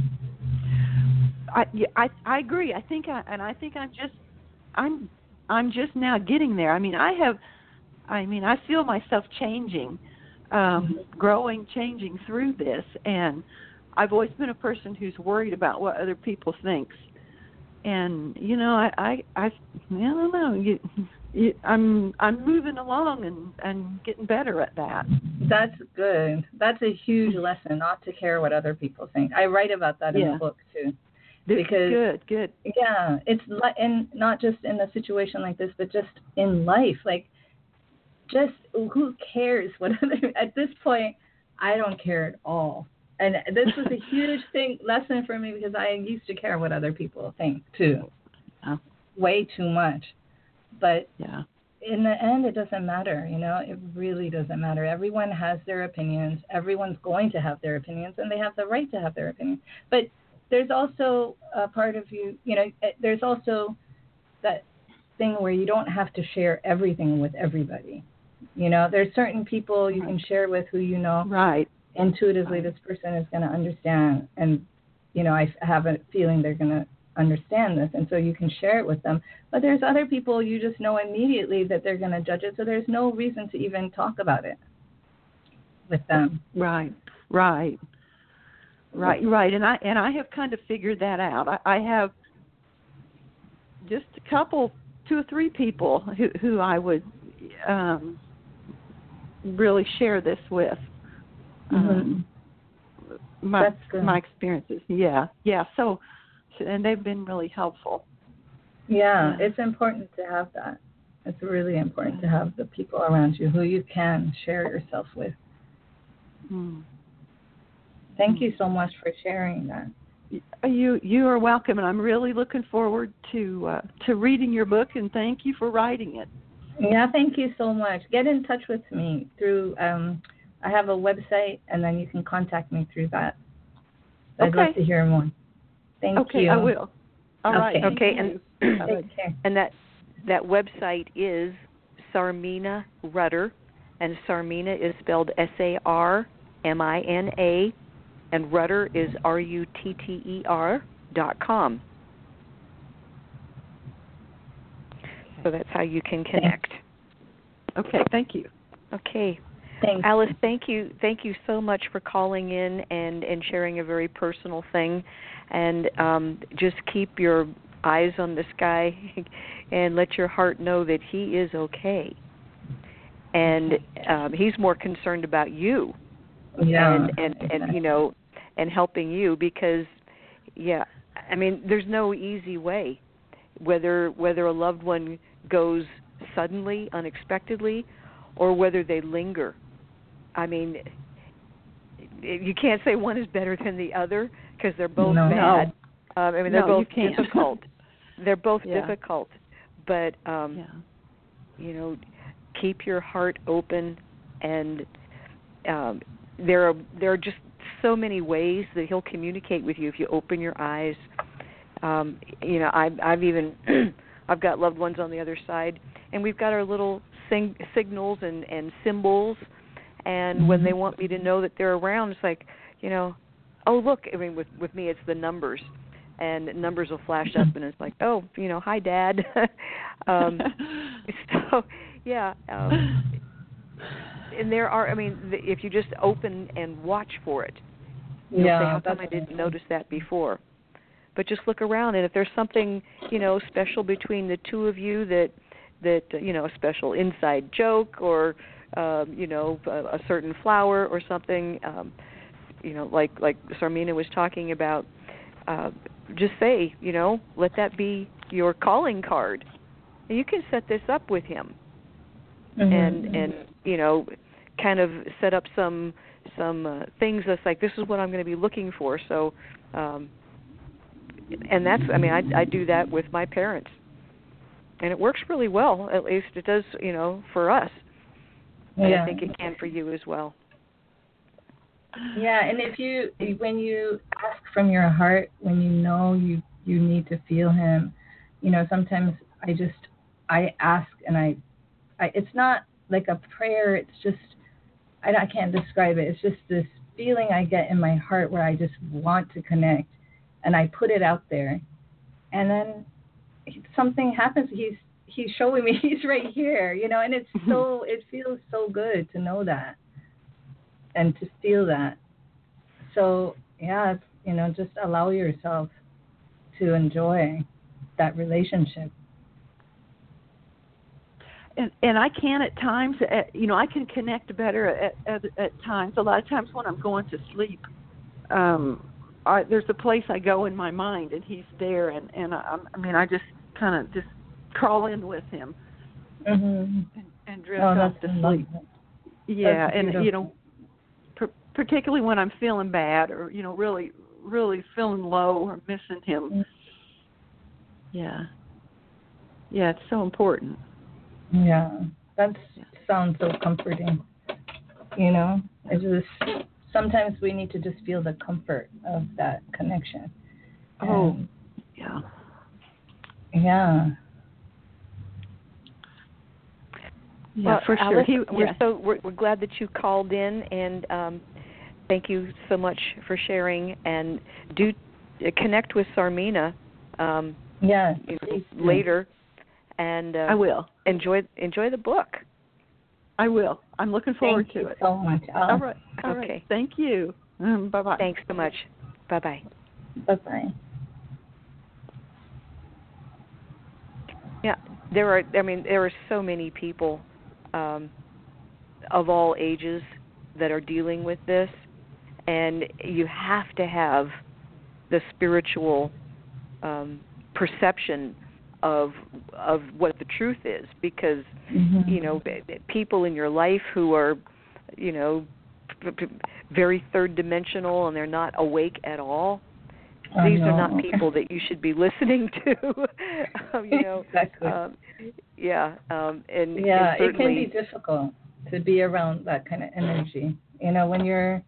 I, I I agree. I think I and I think I'm just I'm I'm just now getting there. I mean, I have I mean, I feel myself changing, um, growing, changing through this and I've always been a person who's worried about what other people thinks. And you know, I I I, I don't know. You, you, I'm I'm moving along and and getting better at that. That's good. That's a huge lesson, not to care what other people think. I write about that in yeah. the book too because good, good. Yeah, it's li- and not just in a situation like this, but just in life. Like, just who cares what other? At this point, I don't care at all. And this was a huge thing lesson for me because I used to care what other people think too, yeah. way too much. But yeah, in the end, it doesn't matter. You know, it really doesn't matter. Everyone has their opinions. Everyone's going to have their opinions, and they have the right to have their opinions. But there's also a part of you, you know, eh, there's also that thing where you don't have to share everything with everybody. You know, there's certain people you can share with who you know right. intuitively this person is going to understand. And you know I have a feeling they're going to understand this. And so you can share it with them. But there's other people you just know immediately that they're going to judge it. So there's no reason to even talk about it with them. Right. Right Right, right, and I and I have kind of figured that out. I, I have just a couple, two or three people who who I would um, really share this with. Mm-hmm. Um, my my experiences, yeah, yeah. So, and they've been really helpful. Yeah, it's important to have that. It's really important to have the people around you who you can share yourself with. Hmm. Thank you so much for sharing that. You you are welcome, and I'm really looking forward to uh, to reading your book. And thank you for writing it. Yeah, thank you so much. Get in touch with me through. Um, I have a website, and then you can contact me through that. Okay. I'd love to hear more. Thank okay, you. I will. All okay. right. Okay, and okay. and that that website is Sarmina Rutter, and Sarmina is spelled S A R M I N A and Rutter is R U T T E R dot com. So that's how you can connect. Okay, thank you. Okay. Thanks. Alice, thank you thank you so much for calling in and, and sharing a very personal thing and um, just keep your eyes on this guy and let your heart know that he is okay. And um, he's more concerned about you yeah, and and and you know and helping you because yeah i mean there's no easy way whether whether a loved one goes suddenly unexpectedly or whether they linger i mean you can't say one is better than the other because they're both no. bad no. um i mean they're no, both difficult they're both yeah. difficult but um yeah. you know keep your heart open and um there are there are just so many ways that he'll communicate with you if you open your eyes. Um, you know, I've, I've even I've got loved ones on the other side, and we've got our little sing, signals and and symbols. And when they want me to know that they're around, it's like, you know, oh look. I mean, with with me, it's the numbers, and numbers will flash up and it's like oh you know hi dad um so yeah um and there are i mean if you just open and watch for it you'll yeah, say how come i didn't notice that before. But just look around and if there's something you know special between the two of you that that you know a special inside joke or um you know a, a certain flower or something um you know like like Sarmina was talking about uh just say you know let that be your calling card. And you can set this up with him. Mhm. and and you know kind of set up some some uh, things that's like this is what I'm going to be looking for so um and that's I mean I I do that with my parents. And it works really well at least it does you know for us. And yeah. I think it can for you as well. Yeah, and if you when you ask from your heart, when you know you you need to feel him, you know, sometimes I just I ask and I I it's not like a prayer, it's just I I can't describe it. It's just this feeling I get in my heart where I just want to connect and I put it out there. And then something happens. He's he's showing me he's right here, you know, and it's so it feels so good to know that and to feel that. So yeah, you know, just allow yourself to enjoy that relationship. And and I can at times, uh, you know, I can connect better at, at at times. A lot of times when I'm going to sleep, um, I, there's a place I go in my mind, and he's there, and and I, I mean, I just kind of just crawl in with him Mm-hmm. and, and drift Oh, off to sleep. lovely. Yeah, That's and you know, per- particularly when I'm feeling bad or you know really really feeling low or missing him. Mm. Yeah. Yeah, it's so important. Yeah, that sounds so comforting. You know, it's just sometimes we need to just feel the comfort of that connection. Oh. And, Yeah. yeah. Yeah, well, for sure. Alice, He, we're yeah. so we're, we're glad that you called in, and um, thank you so much for sharing. And do uh, connect with Sarmina um, Yeah. you know, please do. later, and uh, I will. enjoy enjoy the book. I will. I'm looking forward Thank to you it. so much. All right. All right. Okay. Thank you. Um, bye bye. Thanks so much. Bye bye. Bye bye. Yeah, there are. I mean, there are so many people um, of all ages that are dealing with this, and you have to have the spiritual um, perception of of what the truth is, because Mhm. you know people in your life who are, you know, very third dimensional and they're not awake at all these are not people that you should be listening to. um, you know, Exactly. um, yeah, um, and, yeah, and it can be difficult to be around that kind of energy. You know, when you're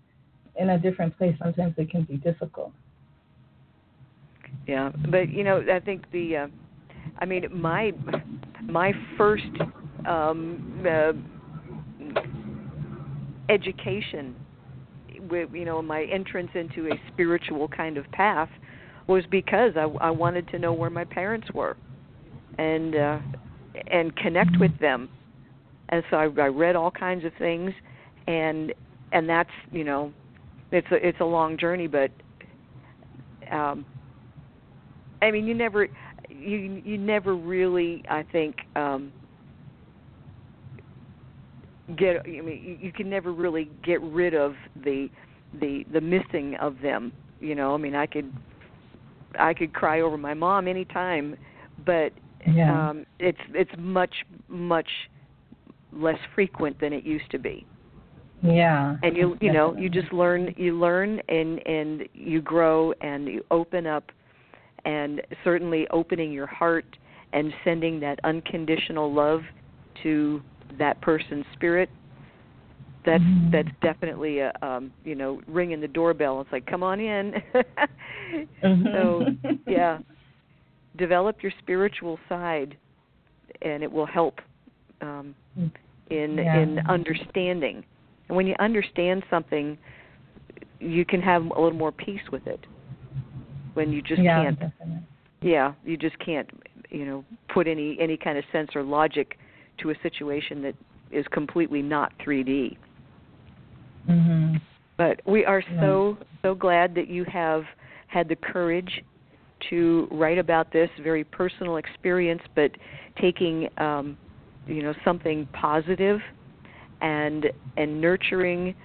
in a different place, sometimes it can be difficult. yeah. But you know, I think the, uh, I mean, my my first um, uh, education you know my entrance into a spiritual kind of path was because I, I wanted to know where my parents were and uh, and connect with them. And so I, I read all kinds of things and and that's you know it's a it's a long journey but um I mean you never you you never really I think um get I mean you, you can never really get rid of the the the missing of them you know I mean I could I could cry over my mom anytime but Yeah. um it's it's much much less frequent than it used to be yeah. and you you know you just learn you learn and and you grow and you open up and certainly opening your heart and sending that unconditional love to that person's spirit that's Mhm. that's definitely a um you know ringing the doorbell. It's like come on in. So yeah. Develop your spiritual side and it will help um in Yeah. in understanding. And when you understand something you can have a little more peace with it when you just yeah, can't definitely. yeah you just can't you know put any any kind of sense or logic to a situation that is completely not 3D. Mhm. But we are so so glad that you have had the courage to write about this very personal experience, but taking um, you know something positive and and nurturing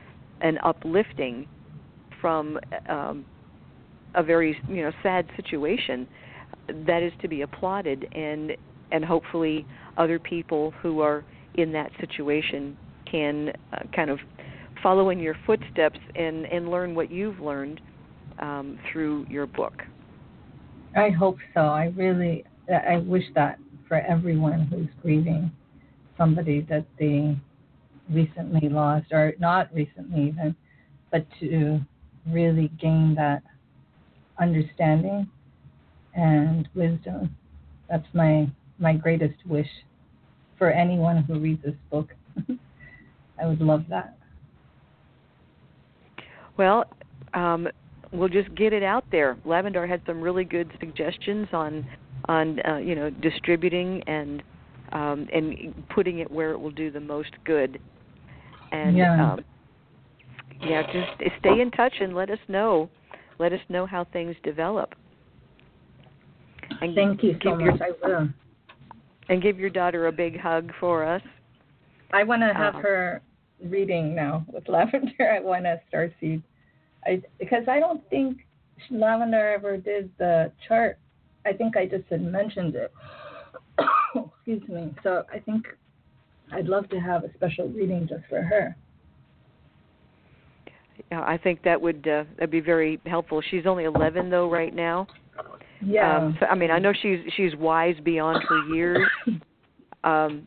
and uplifting from um, a very you know sad situation that is to be applauded and and hopefully other people who are in that situation can uh, kind of follow in your footsteps and and learn what you've learned um, through your book. I hope so. I really, I wish that for everyone who's grieving somebody that they recently lost, or not recently even, but to really gain that understanding and wisdom. That's my my greatest wish for anyone who reads this book. I would love that. Well, um, we'll just get it out there. Lavendar had some really good suggestions on on uh, you know distributing and um, and putting it where it will do the most good. And Yeah. um, yeah, just stay in touch and let us know. Let us know how things develop. And Thank you so your- much. I will. and give your daughter a big hug for us. I want to have Uh, her reading now with Lavendar. I want to Starseed. I because I don't think Lavendar ever did the chart. I think I just had mentioned it. Excuse me. So I think I'd love to have a special reading just for her. Yeah, I think that would uh, that'd be very helpful. She's only 11 though right now. Yeah. Um, so I mean, I know she's she's wise beyond her years. Um,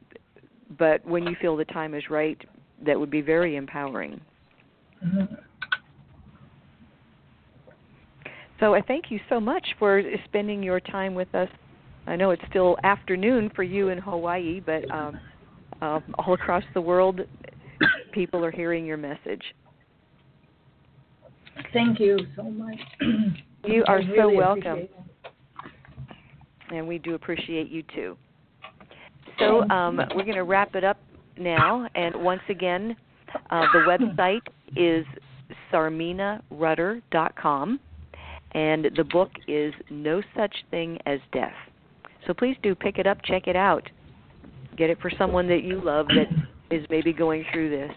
but when you feel the time is right, that would be very empowering. Mhm. So I thank you so much for spending your time with us. I know it's still afternoon for you in Hawaii, but um, uh, all across the world, people are hearing your message. Thank you so much. You are so welcome. and we do appreciate you too. So um, we're going to wrap it up now, and once again, uh, the website is sarminarutter.com, and the book is No Such Thing as Death. So please do pick it up, check it out, get it for someone that you love that is maybe going through this.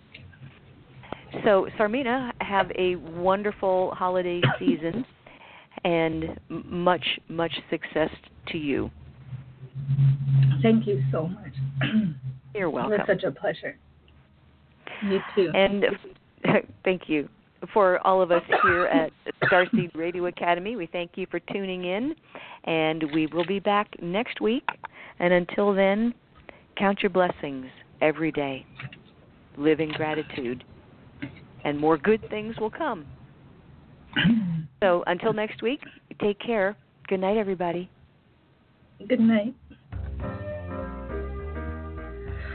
So, Sarmina, have a wonderful holiday season and much, much success to you. Thank you so much. You're It welcome. was such a pleasure. You too. And thank you. For all of us here at Starseed Radio Academy, we thank you for tuning in, and we will be back next week. And until then, count your blessings every day. Live in gratitude, and more good things will come. So until next week, take care. Good night, everybody. Good night.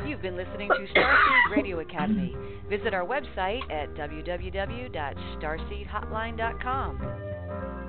You've been listening to Starseed Radio Academy. Visit our website at www.starseedhotline.com.